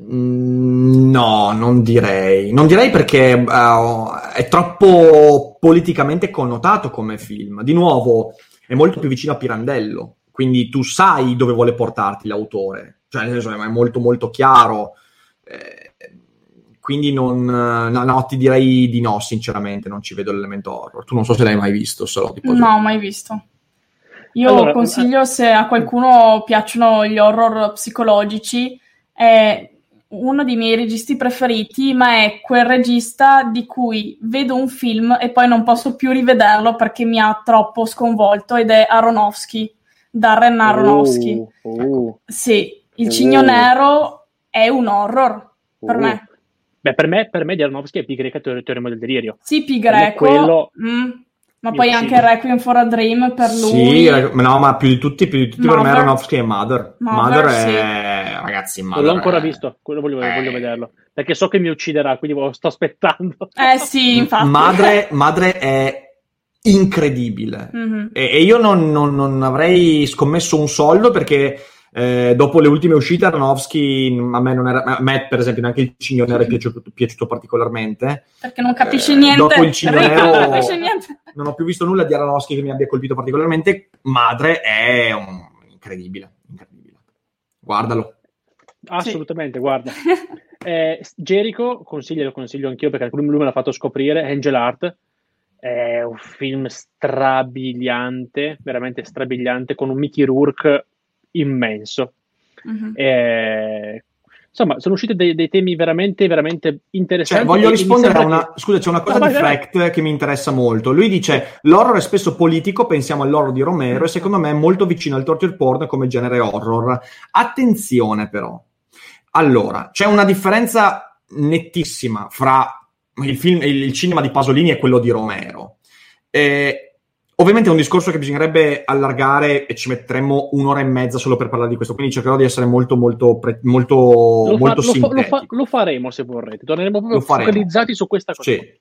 Mm, no, non direi. Non direi perché uh, è troppo politicamente connotato come film. Di nuovo, è molto più vicino a Pirandello, quindi tu sai dove vuole portarti l'autore. Cioè, nel senso, è molto molto chiaro. Eh, quindi non, no, no, ti direi di no, sinceramente, non ci vedo l'elemento horror. Tu non so se l'hai mai visto, solo di No, mai visto. Io allora, consiglio eh, se a qualcuno piacciono gli horror psicologici, è uno dei miei registi preferiti, ma è quel regista di cui vedo un film e poi non posso più rivederlo perché mi ha troppo sconvolto ed è Aronofsky, Darren Aronofsky. Uh, uh, sì, Il Cigno uh. Nero è un horror per me. Beh, per me, per me di Aronofsky è Pi Greca Teorema del Delirio. Sì, Pi Greco. Quello... Mm. Ma poi anche Requiem for a Dream per lui. Sì, no, ma più di tutti, più di tutti per me Aronofsky è Mother. Mother, Mother è... Sì. Ragazzi, Mother Non l'ho ancora è... visto, quello voglio, eh... voglio, vederlo. Perché so che mi ucciderà, quindi sto aspettando. Eh sì, [laughs] infatti. Madre, madre è incredibile. Mm-hmm. E, e, io non, non, non avrei scommesso un soldo perché eh, dopo le ultime uscite, Aronofsky a me, non era, a me, per esempio, neanche il Cigno Nero è piaciuto, piaciuto particolarmente. Perché non capisci eh, niente. Dopo il Cigno Nero non ho più visto nulla di Aronofsky che mi abbia colpito particolarmente. Madre è un... incredibile, incredibile. Guardalo. Assolutamente, sì. guarda. [laughs] eh, Jericho, consiglio, lo consiglio anch'io perché lui me l'ha fatto scoprire, Angel Art. È un film strabiliante, veramente strabiliante, con un Mickey Rourke immenso. Uh-huh. Eh, insomma, sono usciti dei, dei, temi veramente, veramente interessanti. Cioè, voglio rispondere a una. Che... Scusa, c'è una cosa no, di Frecht che mi interessa molto. Lui dice: L'horror è spesso politico, pensiamo all'horror di Romero, e secondo me è molto vicino al torture porn come genere horror. Attenzione, però. Allora, c'è una differenza nettissima fra il, film, il cinema di Pasolini e quello di Romero. Eh, Ovviamente è un discorso che bisognerebbe allargare e ci metteremmo un'ora e mezza solo per parlare di questo, quindi cercherò di essere molto, molto, pre- molto, lo molto fa, lo, fa, lo, fa, lo, faremo se vorrete, torneremo proprio focalizzati su questa cosa. Sì.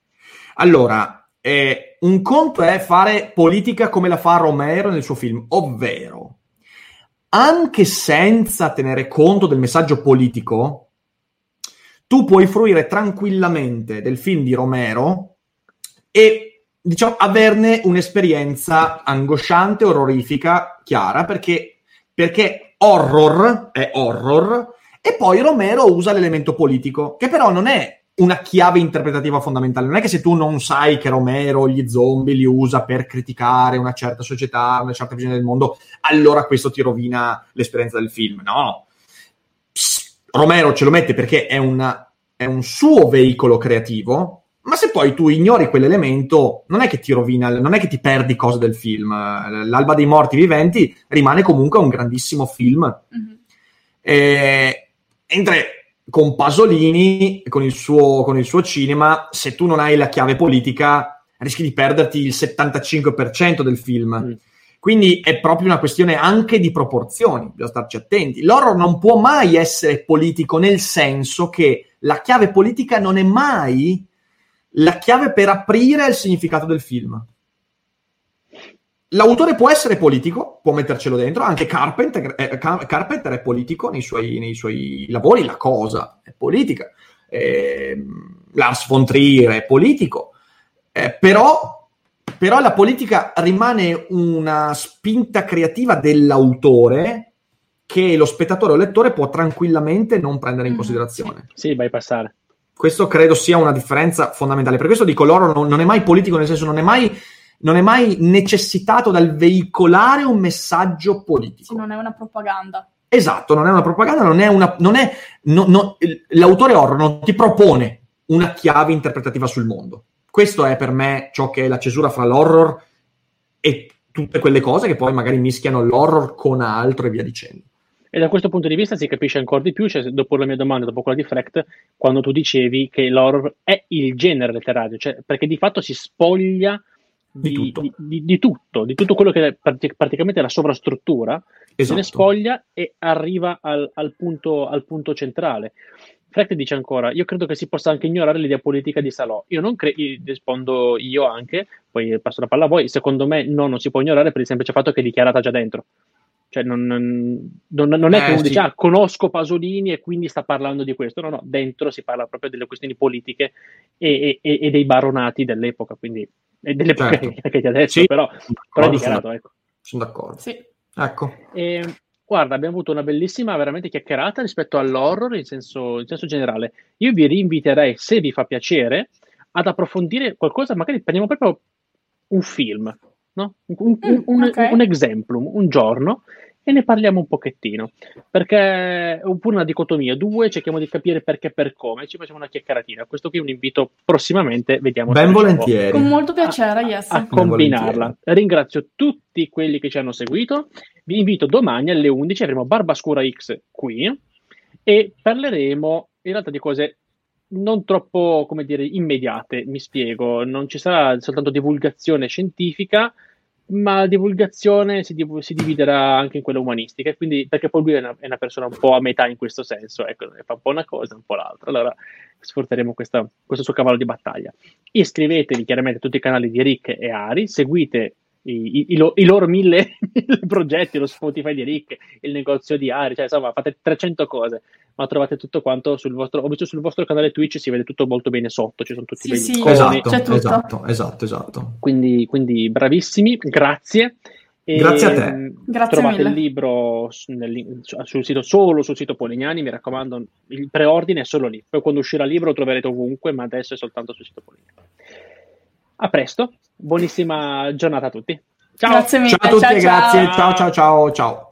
Allora, eh, un conto è fare politica come la fa Romero nel suo film, ovvero, anche senza tenere conto del messaggio politico, tu puoi fruire tranquillamente del film di Romero e diciamo, averne un'esperienza angosciante, orrorifica, chiara, perché, perché horror è horror, e poi Romero usa l'elemento politico, che però non è una chiave interpretativa fondamentale. Non è che se tu non sai che Romero gli zombie li usa per criticare una certa società, una certa visione del mondo, allora questo ti rovina l'esperienza del film. No. Psst, Romero ce lo mette perché è, una, è un suo veicolo creativo, ma se poi tu ignori quell'elemento, non è che ti rovina, non è che ti perdi cose del film. L'Alba dei morti viventi rimane comunque un grandissimo film. Mm-hmm. E, mentre con Pasolini, con il, suo, con il suo cinema, se tu non hai la chiave politica, rischi di perderti il 75% del film. Mm. Quindi è proprio una questione anche di proporzioni, bisogna starci attenti. L'horror non può mai essere politico nel senso che la chiave politica non è mai la chiave per aprire il significato del film. L'autore può essere politico, può mettercelo dentro, anche Carpenter, eh, Carpenter è politico nei suoi, nei suoi, lavori, la cosa è politica, eh, Lars von Trier è politico, eh, però, però la politica rimane una spinta creativa dell'autore che lo spettatore o lettore può tranquillamente non prendere in mm, considerazione. Sì, bypassare. Questo credo sia una differenza fondamentale. Per questo dico, l'oro non, non è mai politico, nel senso non è mai, non è mai necessitato dal veicolare un messaggio politico. Sì, non è una propaganda. Esatto, non è una propaganda, non è una... Non è, no, no, l'autore horror non ti propone una chiave interpretativa sul mondo. Questo è per me ciò che è la cesura fra l'horror e tutte quelle cose che poi magari mischiano l'horror con altro e via dicendo. E da questo punto di vista si capisce ancora di più, cioè, dopo la mia domanda, dopo quella di Frecht, quando tu dicevi che l'horror è il genere letterario, cioè, perché di fatto si spoglia di, di, tutto. Di, di, tutto. di tutto, quello che è praticamente la sovrastruttura, esatto. se ne esatto. spoglia e arriva al, al, punto, al punto centrale. Frecht dice ancora: Io credo che si possa anche ignorare l'idea politica di Salò. Io non credo, rispondo io anche, poi passo la palla a voi. Secondo me, no, non si può ignorare per il semplice fatto che è dichiarata già dentro. Cioè, non, non, non, è che eh, uno sì. dice, ah, conosco Pasolini e quindi sta parlando di questo. No, no, dentro si parla proprio delle questioni politiche e, e, e dei baronati dell'epoca, quindi e dell'epoca certo. [laughs] che, che adesso, sì. però, però è dichiarato, ecco. Sono d'accordo. Sì. Ecco. E, Guarda, abbiamo avuto una bellissima, veramente chiacchierata rispetto all'horror in senso, in senso generale. Io vi rinviterei, se vi fa piacere, ad approfondire qualcosa, magari prendiamo proprio un film, no? un, un, Mm, un, ok. un exemplum, un giorno, e ne parliamo un pochettino. Perché è po' una dicotomia. Due, cerchiamo di capire perché e per come, ci facciamo una chiacchieratina. Questo qui è un invito prossimamente, vediamo Ben volentieri. Con molto piacere, yes. a combinarla. volentieri. Ringrazio tutti quelli che ci hanno seguito. Vi invito domani alle 11, avremo Barbascura X qui e parleremo in realtà di cose non troppo, come dire, immediate. Mi spiego, non ci sarà soltanto divulgazione scientifica, ma la divulgazione si, div- si dividerà anche in quella umanistica, quindi, perché poi lui è una, è una persona un po' a metà in questo senso, ecco, fa un po' una cosa, un po' l'altra. Allora sfrutteremo questa- questo suo cavallo di battaglia. Iscrivetevi chiaramente a tutti i canali di Rick e Ari, seguite i, i- i lo- i loro mille, [laughs] mille progetti, lo Spotify di Rick, il negozio di Ari, cioè insomma fate 300 cose, ma trovate tutto quanto sul vostro, ho visto sul vostro canale Twitch si vede tutto molto bene sotto, ci sono tutti Sì, i sì. Esatto, C'è tutto. esatto, esatto, esatto. quindi, quindi bravissimi, grazie. E, Grazie a te. mh, Grazie trovate mille. il libro nel- su- sul sito, solo sul sito Polignani, mi raccomando, il preordine è solo lì. Poi quando uscirà il libro lo troverete ovunque, ma adesso è soltanto sul sito Polignani. A presto, buonissima giornata a tutti. Ciao! Grazie mille. Ciao a tutti, ciao, ciao. grazie. Ciao, ciao, ciao, ciao.